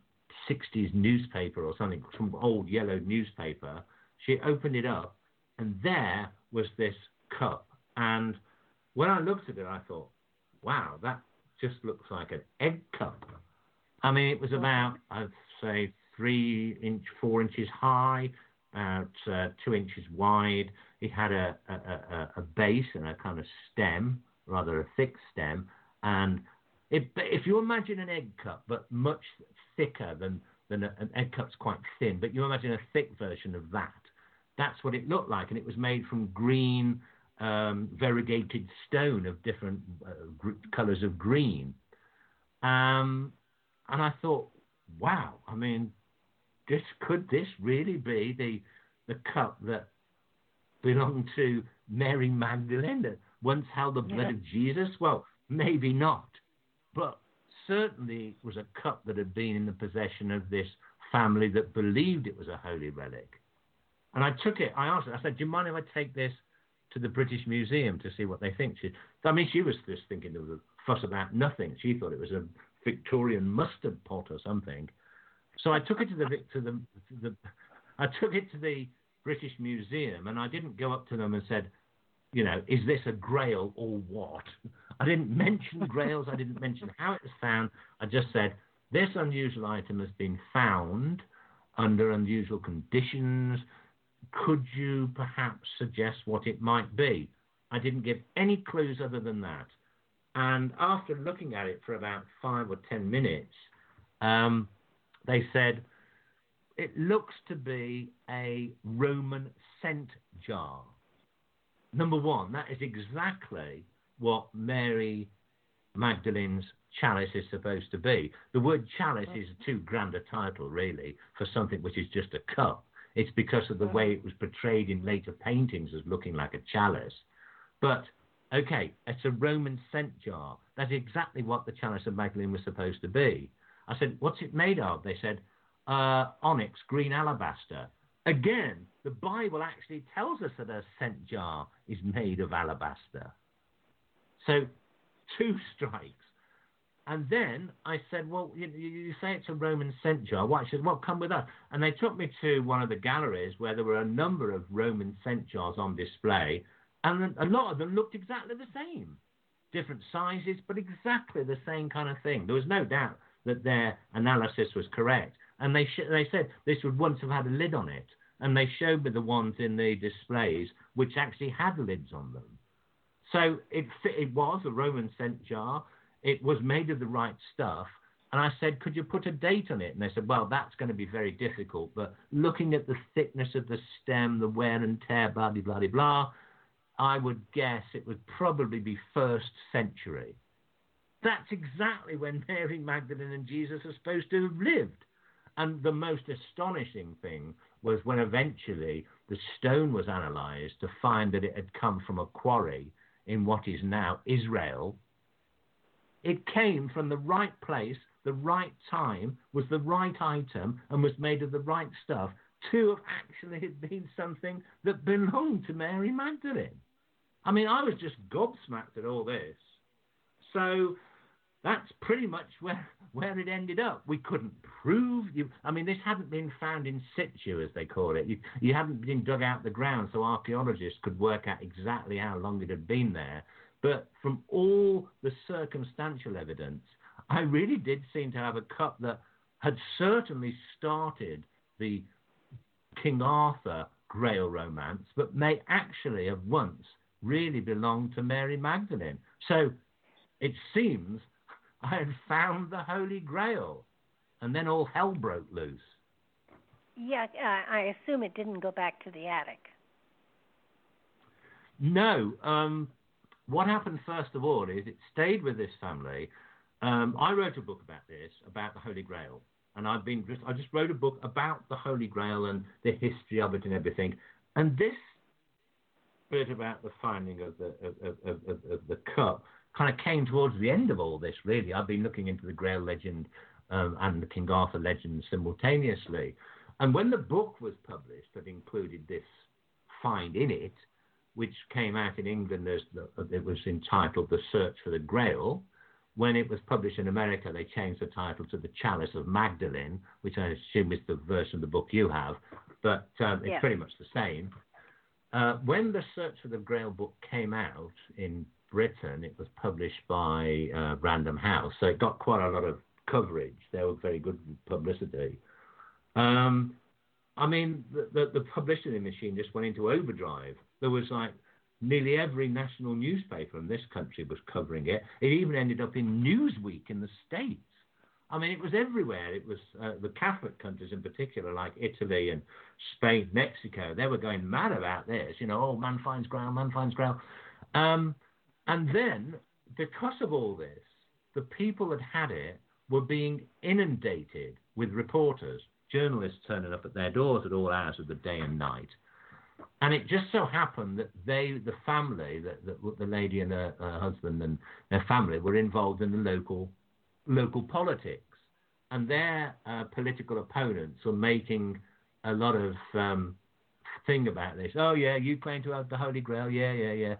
60s newspaper or something, some old yellow newspaper. She opened it up, and there was this cup. And when I looked at it, I thought, wow, that just looks like an egg cup. I mean, it was about, I'd say, three inch, four inches high, about uh, two inches wide. It had a, a, a, a base and a kind of stem, rather a thick stem, and it, if you imagine an egg cup, but much thicker than, than a, an egg cup's quite thin, but you imagine a thick version of that. That's what it looked like, and it was made from green um, variegated stone of different uh, gr- colours of green. Um, and I thought, wow, I mean, this could this really be the the cup that belonged to Mary Magdalene that once held the blood yeah. of Jesus? Well, maybe not, but certainly was a cup that had been in the possession of this family that believed it was a holy relic. And I took it, I asked her, I said, Do you mind if I take this to the British Museum to see what they think? She, I mean, she was just thinking there was a fuss about nothing. She thought it was a Victorian mustard pot or something. So I took it to the, to the, to the I took it to the British Museum and I didn't go up to them and said, you know, is this a grail or what? I didn't mention grails. I didn't mention how it was found. I just said this unusual item has been found under unusual conditions. Could you perhaps suggest what it might be? I didn't give any clues other than that. And after looking at it for about five or ten minutes, um, they said it looks to be a Roman scent jar. Number one, that is exactly what Mary Magdalene's chalice is supposed to be. The word chalice is too grand a title, really, for something which is just a cup. It's because of the way it was portrayed in later paintings as looking like a chalice. But, okay, it's a Roman scent jar. That's exactly what the chalice of Magdalene was supposed to be. I said, What's it made of? They said, uh, Onyx, green alabaster. Again, the Bible actually tells us that a scent jar is made of alabaster. So, two strikes. And then I said, Well, you, you, say it's a Roman scent jar. Why? She said, Well, come with us. And they took me to one of the galleries where there were a number of Roman scent jars on display. And a lot of them looked exactly the same. Different sizes, but exactly the same kind of thing. There was no doubt that their analysis was correct. And they, sh- they said this would once have had a lid on it and they showed me the ones in the displays which actually had lids on them. So it, it was a Roman scent jar. It was made of the right stuff. And I said, could you put a date on it? And they said, well, that's going to be very difficult. But looking at the thickness of the stem, the wear and tear, blah, blah, blah, blah, I would guess it would probably be first century. That's exactly when Mary Magdalene and Jesus are supposed to have lived. And the most astonishing thing was when eventually the stone was analyzed to find that it had come from a quarry in what is now Israel. It came from the right place, the right time, was the right item, and was made of the right stuff to have actually had been something that belonged to Mary Magdalene. I mean, I was just gobsmacked at all this. So that's pretty much where, where it ended up. We couldn't prove you. I mean, this hadn't been found in situ, as they call it. You, you hadn't been dug out the ground, so archaeologists could work out exactly how long it had been there. But from all the circumstantial evidence, I really did seem to have a cup that had certainly started the King Arthur Grail romance, but may actually have once really belonged to Mary Magdalene. So it seems I had found the Holy Grail, and then all hell broke loose. Yeah, uh, I assume it didn't go back to the attic. No. Um, what happened first of all is it stayed with this family. Um, I wrote a book about this, about the Holy Grail, and I've been just I just wrote a book about the Holy Grail and the history of it and everything. And this bit about the finding of the of, of, of, of the cup kind of came towards the end of all this. Really, I've been looking into the Grail legend um, and the King Arthur legend simultaneously. And when the book was published that included this find in it, which came out in England as the, it was entitled The Search for the Grail. When it was published in America, they changed the title to The Chalice of Magdalene, which I assume is the version of the book you have, but um, it's yeah. pretty much the same. Uh, when The Search for the Grail book came out in Britain, it was published by uh, Random House, so it got quite a lot of coverage. They were very good publicity. Um, I mean, the, the, the, publicity machine just went into overdrive. There was like nearly every national newspaper in this country was covering it. It even ended up in Newsweek in the States. I mean, it was everywhere. It was uh, the Catholic countries in particular, like Italy and Spain, Mexico. They were going mad about this. You know, oh, man finds grail, man finds grail. Um, and then, because of all this, the people that had it were being inundated with reporters journalists turning up at their doors at all hours of the day and night. And it just so happened that they, the family, that the, lady and her, her, husband and their family were involved in the local local politics, and their uh, political opponents were making a lot of um, thing about this. Oh yeah, you claim to have the Holy Grail. Yeah, yeah, yeah.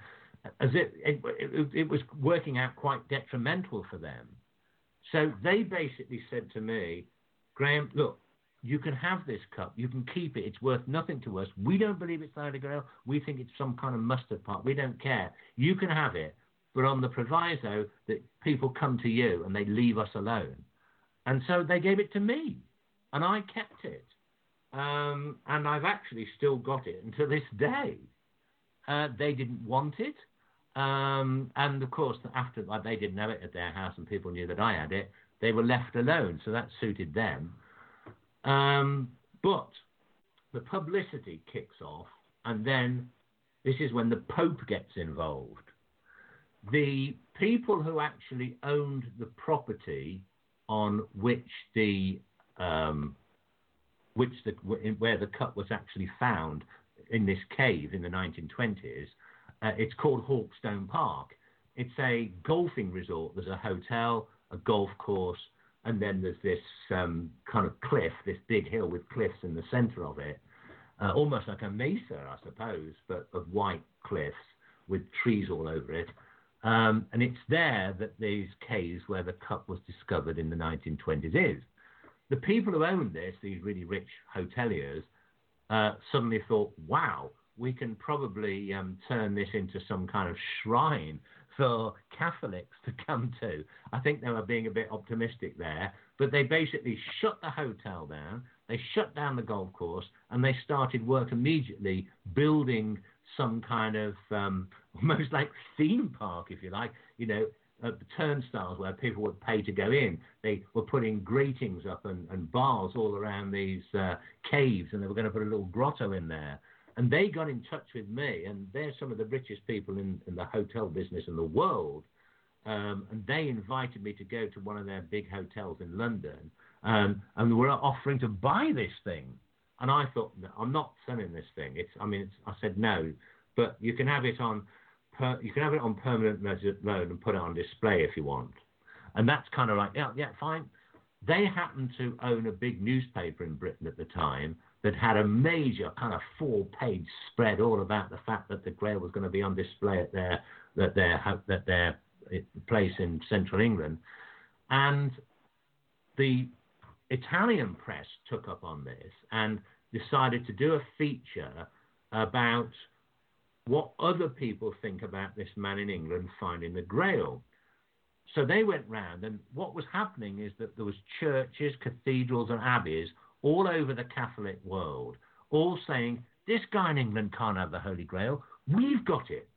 As it it, it, it was working out quite detrimental for them. So they basically said to me, Graham, look, you can have this cup. You can keep it. It's worth nothing to us. We don't believe it's Holy Grail. We think it's some kind of mustard pot. We don't care. You can have it, but on the proviso that people come to you and they leave us alone. And so they gave it to me, and I kept it. Um, and I've actually still got it until this day. Uh, they didn't want it. Um, and of course, after like, they didn't have it at their house and people knew that I had it, they were left alone. So that suited them. Um, but the publicity kicks off, and then this is when the Pope gets involved. The people who actually owned the property on which the um, which the where the cup was actually found in this cave in the 1920s, uh, it's called Hawkstone Park. It's a golfing resort. There's a hotel, a golf course, and then there's this um, kind of cliff, this big hill with cliffs in the center of it, uh, almost like a mesa, I suppose, but of white cliffs with trees all over it. Um, and it's there that these caves where the cup was discovered in the 1920s is. The people who owned this, these really rich hoteliers, uh, suddenly thought, wow, we can probably um, turn this into some kind of shrine for Catholics to come to. I think they were being a bit optimistic there, but they basically shut the hotel down, they shut down the golf course, and they started work immediately building some kind of um, almost like theme park, if you like, you know, turnstiles where people would pay to go in. They were putting gratings up and, and bars all around these uh, caves, and they were going to put a little grotto in there. And they got in touch with me, and they're some of the richest people in, in the hotel business in the world. Um, and they invited me to go to one of their big hotels in London, um, and were offering to buy this thing. And I thought, no, I'm not selling this thing. It's, I mean, it's, I said no, but you can have it on, per, you can have it on permanent loan and put it on display if you want. And that's kind of like, yeah, yeah, fine. They happened to own a big newspaper in Britain at the time, that had a major kind of four-page spread all about the fact that the Grail was going to be on display at their that their that their eh, place in central England, and the Italian press took up on this and decided to do a feature about what other people think about this man in England finding the Grail. So they went round, and what was happening is that there was churches, cathedrals, and abbeys all over the Catholic world, all saying, This guy in England can't have the Holy Grail. We've got it.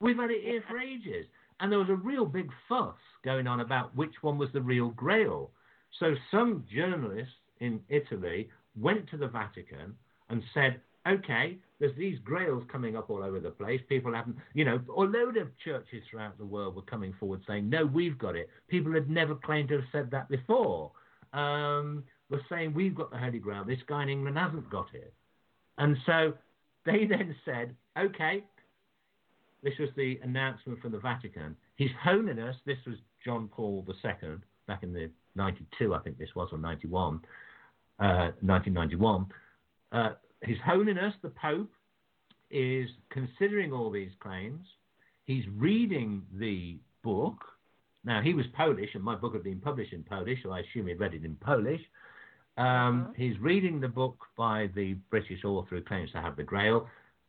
We've had it here for ages. and there was a real big fuss going on about which one was the real Grail. So some journalists in Italy went to the Vatican and said, okay, there's these grails coming up all over the place. People haven't, you know, a load of churches throughout the world were coming forward saying, no, we've got it. People had never claimed to have said that before. Um, were saying, we've got the Holy Grail. This guy in England hasn't got it. And so they then said, okay, this was the announcement from the Vatican. His Holiness, this was John Paul II, back in the 92, I think this was, or 91, uh, 1991. Uh, His Holiness, the Pope, is considering all these claims. He's reading the book. Now, he was Polish, and my book had been published in Polish, so I assume he read it in Polish. Um, uh-huh. He's reading the book by the British author who claims to have the Grail,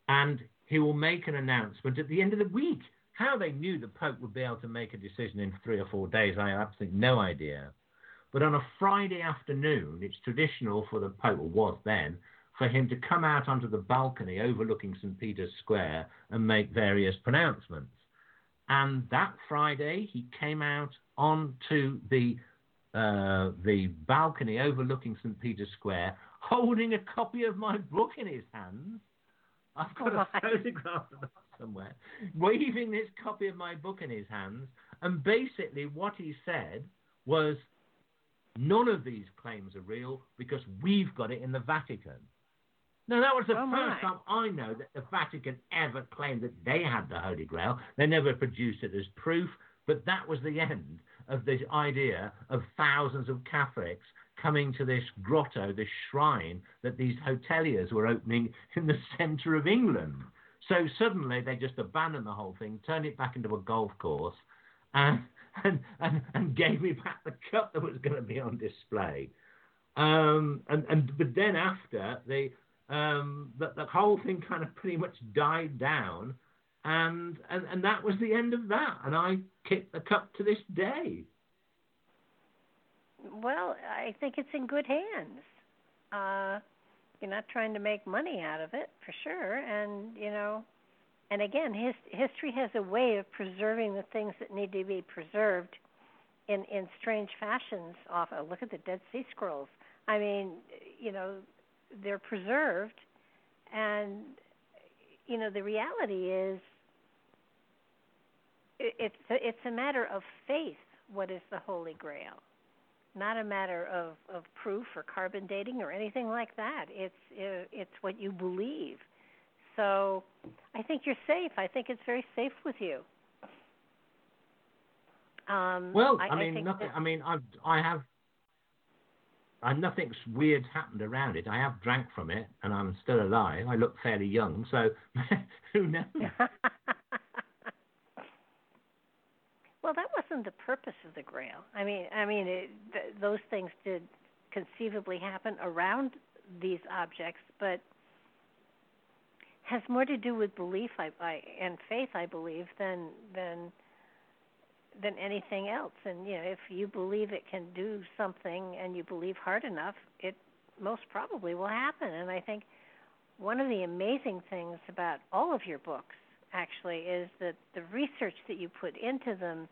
and he will make an announcement at the end of the week. How they knew the Pope would be able to make a decision in three or four days, I have absolutely no idea. But on a Friday afternoon, it's traditional for the Pope, or was then, for him to come out onto the balcony overlooking St. Peter's Square and make various pronouncements. And that Friday, he came out onto the uh, the balcony overlooking St. Peter's Square, holding a copy of my book in his hands. I've got a photograph of that somewhere, waving this copy of my book in his hands. And basically, what he said was, none of these claims are real because we've got it in the Vatican. Now, that was the oh first time I know that the Vatican ever claimed that they had the Holy Grail. They never produced it as proof, but that was the end of this idea of thousands of Catholics coming to this grotto, this shrine that these hoteliers were opening in the centre of England. So suddenly they just abandoned the whole thing, turned it back into a golf course, and and and, and gave me back the cup that was going to be on display. Um, and and but then after they um, the, the whole thing kind of pretty much died down and, and and that was the end of that. And I kicked the cup to this day. Well, I think it's in good hands. Uh, you're not trying to make money out of it for sure, and you know, and again, his, history has a way of preserving the things that need to be preserved in in strange fashions. Off, oh, look at the Dead Sea Scrolls. I mean, you know, they're preserved, and you know, the reality is it's a, it's a matter of faith. What is the Holy Grail? Not a matter of of proof or carbon dating or anything like that. It's it's what you believe. So, I think you're safe. I think it's very safe with you. Um, well, I, I mean, I nothing. That, I mean, I I have. I, nothing's weird happened around it. I have drank from it, and I'm still alive. I look fairly young, so who knows? Well, that wasn't the purpose of the Grail. I mean, I mean, it, th- those things did conceivably happen around these objects, but has more to do with belief I, I, and faith, I believe, than than than anything else. And you know, if you believe it can do something and you believe hard enough, it most probably will happen. And I think one of the amazing things about all of your books actually is that the research that you put into them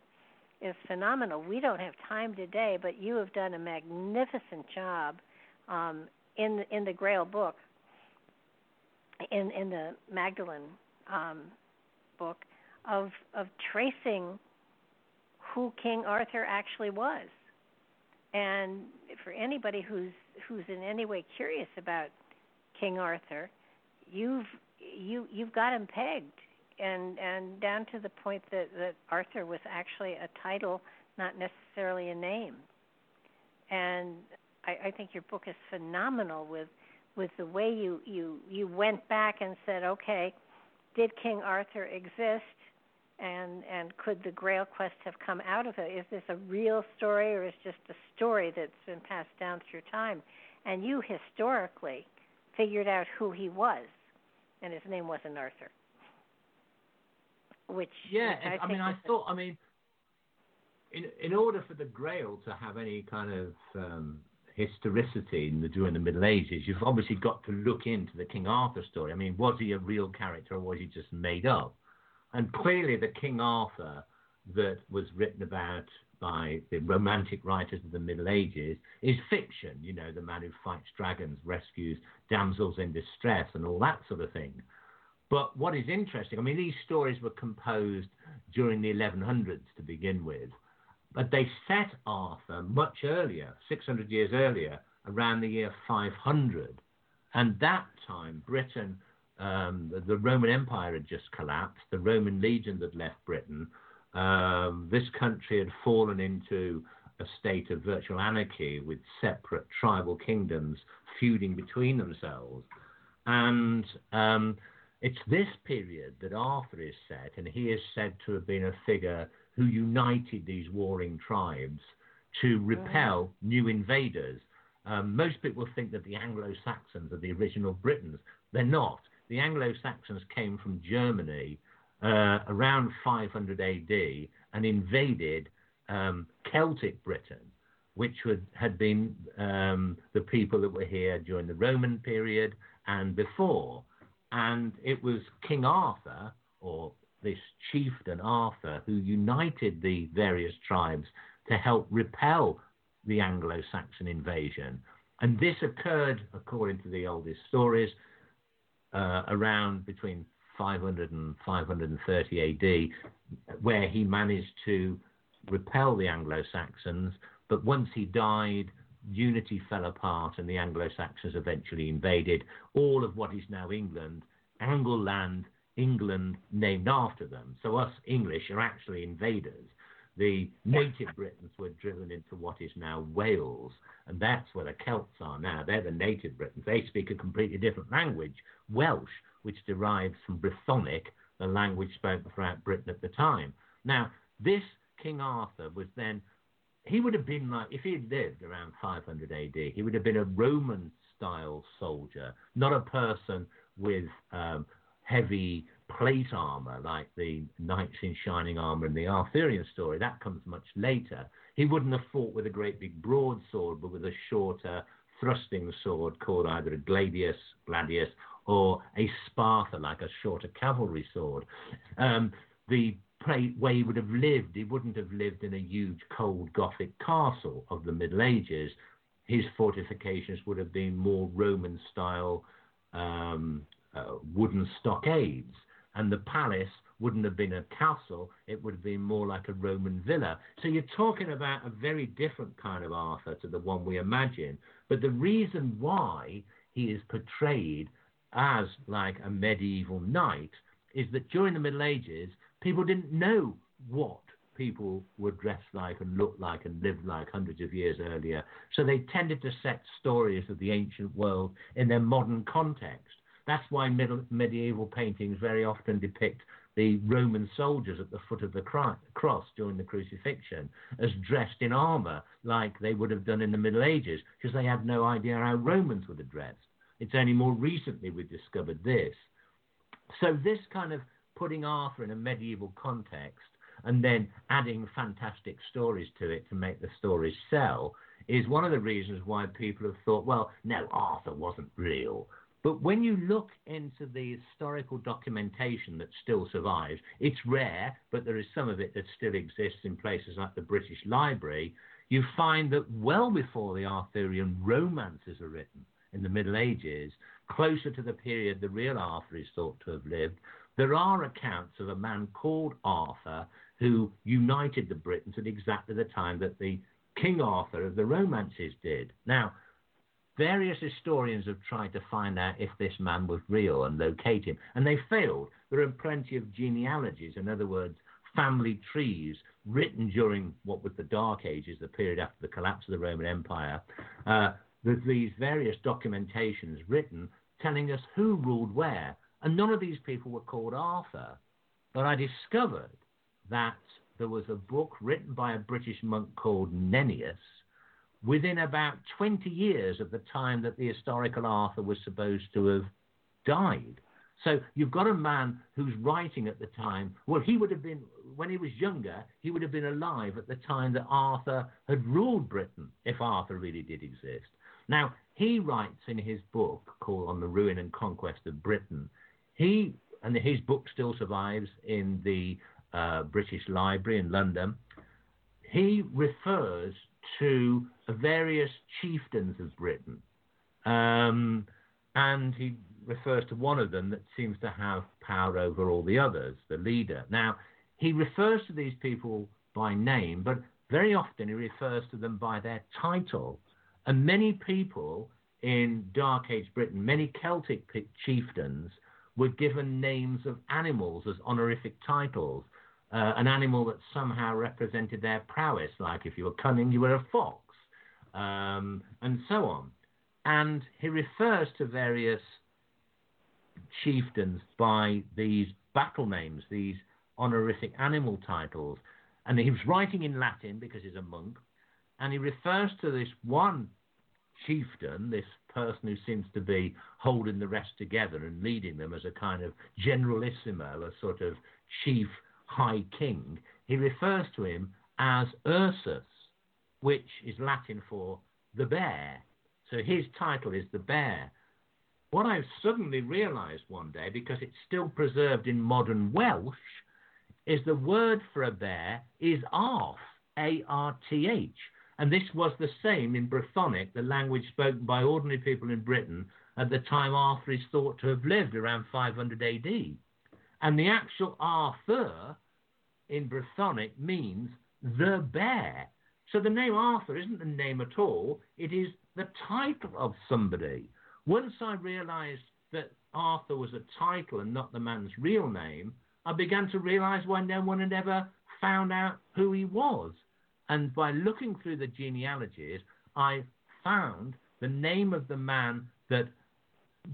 is phenomenal. We don't have time today, but you have done a magnificent job um, in the, in the Grail book, in in the Magdalen um, book, of of tracing who King Arthur actually was. And for anybody who's who's in any way curious about King Arthur, you've you you've got him pegged and and down to the point that that Arthur was actually a title, not necessarily a name. And I, I think your book is phenomenal with with the way you you you went back and said, okay, did King Arthur exist? And and could the Grail quest have come out of it? Is this a real story or is just a story that's been passed down through time? And you historically figured out who he was, and his name wasn't Arthur which yeah, which I, I mean, I thought, I mean, in in order for the Grail to have any kind of um, historicity in the, during the Middle Ages, you've obviously got to look into the King Arthur story. I mean, was he a real character or was he just made up? And clearly, the King Arthur that was written about by the romantic writers of the Middle Ages is fiction. You know, the man who fights dragons, rescues damsels in distress, and all that sort of thing. But what is interesting, I mean, these stories were composed during the 1100s to begin with, but they set Arthur much earlier, 600 years earlier, around the year 500. And that time, Britain, um, the, the, Roman Empire had just collapsed, the Roman legions had left Britain. Um, this country had fallen into a state of virtual anarchy with separate tribal kingdoms feuding between themselves. And um, it's this period that Arthur is set, and he is said to have been a figure who united these warring tribes to repel new invaders. Um, most people think that the Anglo Saxons are the original Britons. They're not. The Anglo Saxons came from Germany uh, around 500 AD and invaded um, Celtic Britain, which would, had been um, the people that were here during the Roman period and before. And it was King Arthur, or this chieftain Arthur, who united the various tribes to help repel the Anglo Saxon invasion. And this occurred, according to the oldest stories, uh, around between 500 and 530 AD, where he managed to repel the Anglo Saxons. But once he died, unity fell apart and the Anglo Saxons eventually invaded all of what is now England, Angleland, England, named after them. So us English are actually invaders. The native Britons were driven into what is now Wales, and that's where the Celts are now. They're the native Britons. They speak a completely different language, Welsh, which derives from Brythonic, the language spoken throughout Britain at the time. Now, this King Arthur was then he would have been like, if he had lived around 500 AD, he would have been a Roman style soldier, not a person with um, heavy plate armor like the knights in shining armor in the Arthurian story. That comes much later. He wouldn't have fought with a great big broadsword, but with a shorter thrusting sword called either a gladius, gladius, or a spatha, like a shorter cavalry sword. Um, the way he would have lived. He wouldn't have lived in a huge cold Gothic castle of the Middle Ages. His fortifications would have been more Roman style um, uh, wooden stockades. And the palace wouldn't have been a castle, it would have been more like a Roman villa. So you're talking about a very different kind of Arthur to the one we imagine. But the reason why he is portrayed as like a medieval knight is that during the Middle Ages, people didn't know what people were dressed like and looked like and lived like hundreds of years earlier. So they tended to set stories of the ancient world in their modern context. That's why middle, medieval paintings very often depict the Roman soldiers at the foot of the cross during the crucifixion as dressed in armor like they would have done in the Middle Ages because they had no idea how Romans would have dressed. It's only more recently we've discovered this. So this kind of putting Arthur in a medieval context and then adding fantastic stories to it to make the stories sell is one of the reasons why people have thought, well, no, Arthur wasn't real. But when you look into the historical documentation that still survives, it's rare, but there is some of it that still exists in places like the British Library. You find that well before the Arthurian romances are written in the Middle Ages, closer to the period the real Arthur is thought to have lived, there are accounts of a man called Arthur who united the Britons at exactly the time that the King Arthur of the romances did. Now, various historians have tried to find out if this man was real and locate him, and they failed. There are plenty of genealogies, in other words, family trees written during what was the Dark Ages, the period after the collapse of the Roman Empire. Uh, there's these various documentations written telling us who ruled where. And none of these people were called Arthur. But I discovered that there was a book written by a British monk called Nennius within about 20 years of the time that the historical Arthur was supposed to have died. So you've got a man who's writing at the time. Well, he would have been, when he was younger, he would have been alive at the time that Arthur had ruled Britain, if Arthur really did exist. Now, he writes in his book called On the Ruin and Conquest of Britain he and his book still survives in the uh, British Library in London, he refers to various chieftains of Britain. Um, and he refers to one of them that seems to have power over all the others, the leader. Now, he refers to these people by name, but very often he refers to them by their title. And many people in Dark Age Britain, many Celtic chieftains were given names of animals as honorific titles. Uh, an animal that somehow represented their prowess, like if you were cunning, you were a fox, um, and so on. And he refers to various chieftains by these battle names, these honorific animal titles. And he was writing in Latin because he's a monk. And he refers to this one chieftain, this person who seems to be holding the rest together and leading them as a kind of generalissimo, a sort of chief high king. He refers to him as Ursus, which is Latin for the bear. So his title is the bear. What I suddenly realized one day, because it's still preserved in modern Welsh, is the word for a bear is arth, A R T H. And this was the same in Brythonic, the language spoken by ordinary people in Britain at the time Arthur is thought to have lived, around 500 AD. And the actual Arthur in Brythonic means the bear. So the name Arthur isn't a name at all, it is the title of somebody. Once I realized that Arthur was a title and not the man's real name, I began to realize why no one had ever found out who he was. And by looking through the genealogies, I found the name of the man that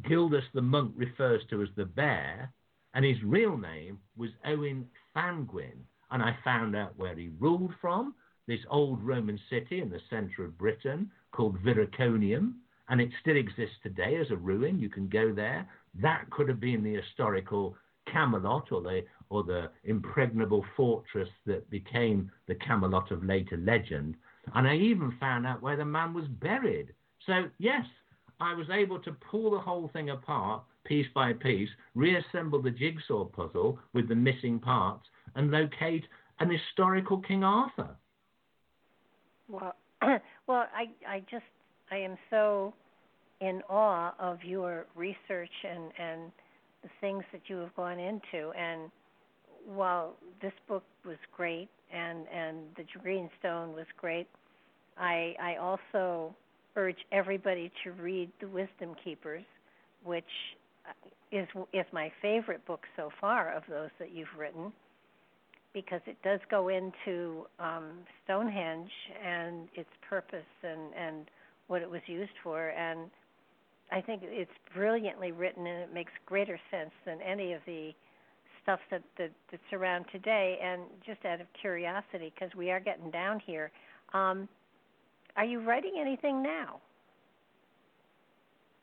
Gildas the monk refers to as the bear, and his real name was Owen Ddantgwyn. And I found out where he ruled from, this old Roman city in the center of Britain called Viriconium, and it still exists today as a ruin. You can go there. That could have been the historical Camelot or the or the impregnable fortress that became the Camelot of later legend. And I even found out where the man was buried. So, yes, I was able to pull the whole thing apart piece by piece, reassemble the jigsaw puzzle with the missing parts, and locate an historical King Arthur. Well, well, I, I just, I am so in awe of your research and and the things that you have gone into, and while this book was great and and the Greenstone was great, I I also urge everybody to read The Wisdom Keepers, which is is my favorite book so far of those that you've written, because it does go into um, Stonehenge and its purpose and and what it was used for, and I think it's brilliantly written and it makes greater sense than any of the stuff that, that that's around today. And just out of curiosity, because we are getting down here, um, are you writing anything now?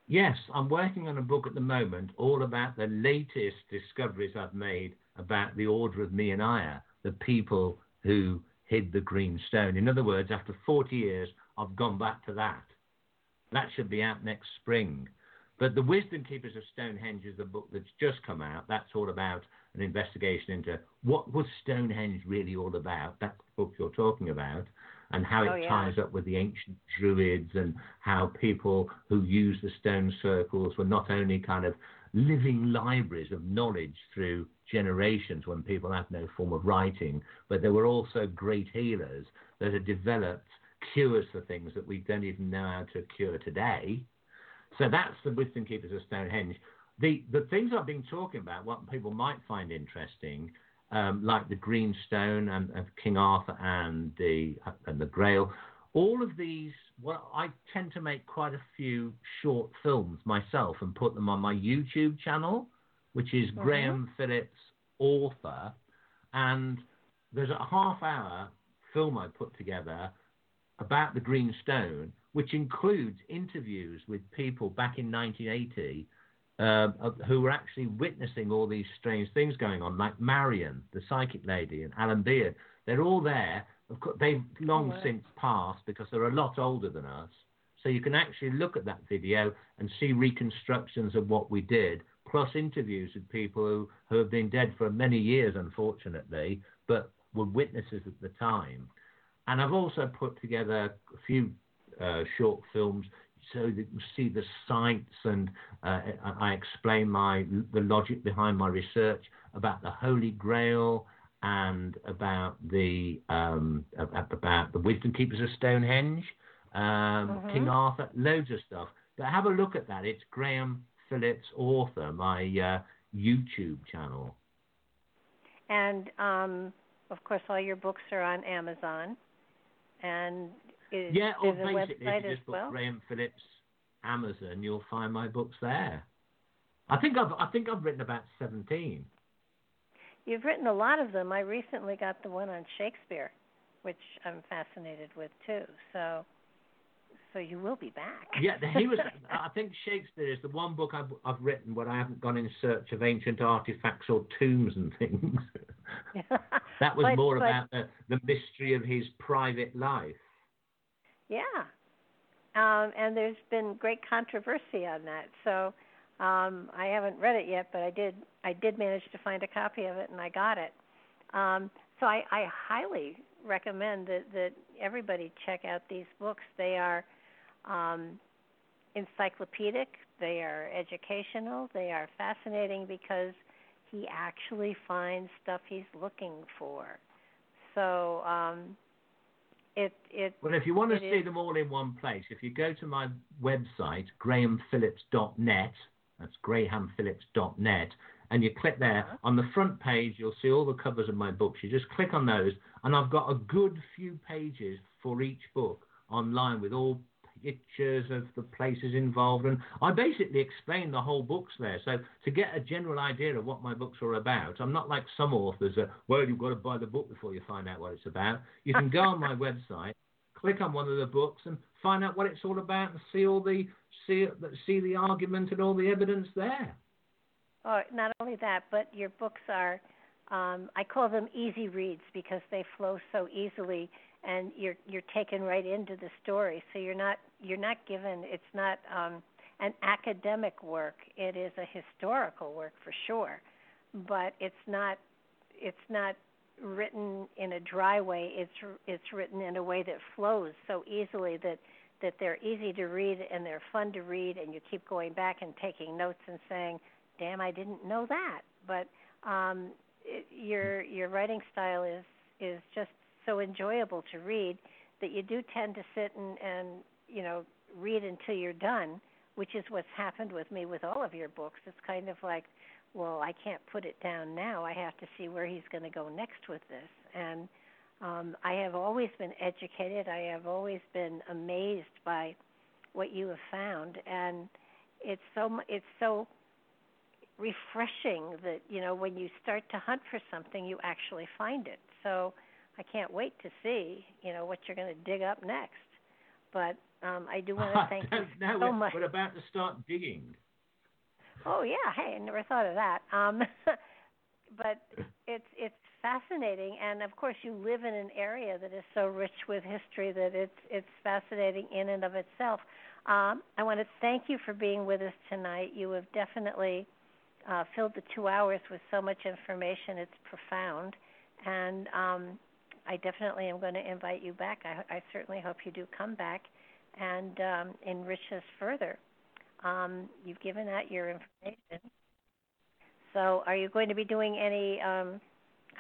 Yes, I'm working on a book at the moment all about the latest discoveries I've made about the Order of Meonia, the people who hid the green stone. In other words, after 40 years, I've gone back to that. That should be out next spring. But The Wisdom Keepers of Stonehenge is the book that's just come out. That's all about an investigation into what was Stonehenge really all about. That's the book you're talking about, and how oh, it yeah. ties up with the ancient Druids and how people who used the stone circles were not only kind of living libraries of knowledge through generations when people had no form of writing, but they were also great healers that had developed cures for things that we don't even know how to cure today. So that's the wisdom keepers of Stonehenge. The the things I've been talking about, what people might find interesting, um, like the Green Stone and, and King Arthur and the and the Grail, all of these. Well, I tend to make quite a few short films myself and put them on my YouTube channel, which is Mhm. Graham Phillips Author, and there's a half hour film I put together about the Green Stone, which includes interviews with people back in 1980 uh, who were actually witnessing all these strange things going on, like Marion, the psychic lady, and Alan Beard. They're all there. Of course, they've long Oh, since passed because they're a lot older than us. So you can actually look at that video and see reconstructions of what we did, plus interviews with people who, who have been dead for many years, unfortunately, but were witnesses at the time. And I've also put together a few uh, short films so that you see the sites and uh, I explain my the logic behind my research about the Holy Grail and about the um, about the Wisdom Keepers of Stonehenge, um, mm-hmm. King Arthur, loads of stuff. But have a look at that. It's Graham Phillips Author, my uh, YouTube channel. And um, of course, all your books are on Amazon. And is, yeah, or basically, if you just put well? Graham Phillips Amazon, you'll find my books there. I think I've I think I've written about seventeen. You've written a lot of them. I recently got the one on Shakespeare, which I'm fascinated with too. So, so you will be back. yeah, he was. I think Shakespeare is the one book I've, I've written where I haven't gone in search of ancient artifacts or tombs and things. that was but, more but, about the, the mystery of his private life. Yeah, um, and there's been great controversy on that. So um, I haven't read it yet, but I did. I did manage to find a copy of it, and I got it. Um, so I, I highly recommend that that everybody check out these books. They are um, encyclopedic. They are educational. They are fascinating because he actually finds stuff he's looking for. So um, it it. Well, if you want to see is, them all in one place, if you go to my website grahamphillips.net, that's grahamphillips.net, and you click there uh-huh. on the front page, you'll see all the covers of my books. You just click on those, and I've got a good few pages for each book online with all pictures of the places involved, and I basically explain the whole books there. So to get a general idea of what my books are about, I'm not like some authors that well you've got to buy the book before you find out what it's about. You can go on my website, click on one of the books, and find out what it's all about, and see all the see see the argument and all the evidence there. Oh, not only that, but your books are. Um, I call them easy reads because they flow so easily and you're you're taken right into the story. So you're not you're not given it's not um, an academic work. It is a historical work for sure, but it's not it's not written in a dry way. It's it's written in a way that flows so easily that that they're easy to read and they're fun to read, and you keep going back and taking notes and saying, "Damn, I didn't know that." But um, it, your your writing style is is just so enjoyable to read that you do tend to sit and, and you know read until you're done, which is what's happened with me with all of your books. It's kind of like, well, I can't put it down now. I have to see where he's going to go next with this. And um, I have always been educated. I have always been amazed by what you have found, and it's so it's so refreshing that you know when you start to hunt for something, you actually find it. So I can't wait to see, you know, what you're going to dig up next. But um, I do want to thank you so we're, much. We're about to start digging. Oh yeah, hey, I never thought of that. Um, but it's it's fascinating, and of course, you live in an area that is so rich with history that it's it's fascinating in and of itself. Um, I want to thank you for being with us tonight. You have definitely uh, filled the two hours with so much information. It's profound, and um, I definitely am going to invite you back. I, I certainly hope you do come back and um, enrich us further. Um, you've given out your information. So, are you going to be doing any um,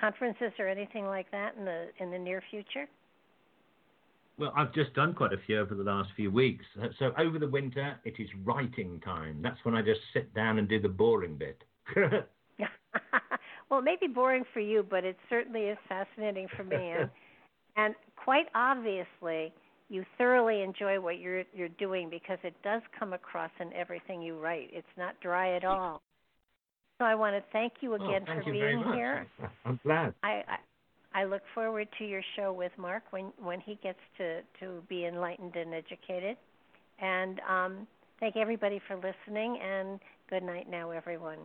conferences or anything like that in the in the near future? Well, I've just done quite a few over the last few weeks. So over the winter, it is writing time. That's when I just sit down and do the boring bit. well, it may be boring for you, but it certainly is fascinating for me. And, and quite obviously, you thoroughly enjoy what you're you're doing because it does come across in everything you write. It's not dry at all. So I want to thank you again oh, thank for you being here. I'm glad. I, I I look forward to your show with Mark when when he gets to to be enlightened and educated. And um, thank everybody for listening. And good night now, everyone.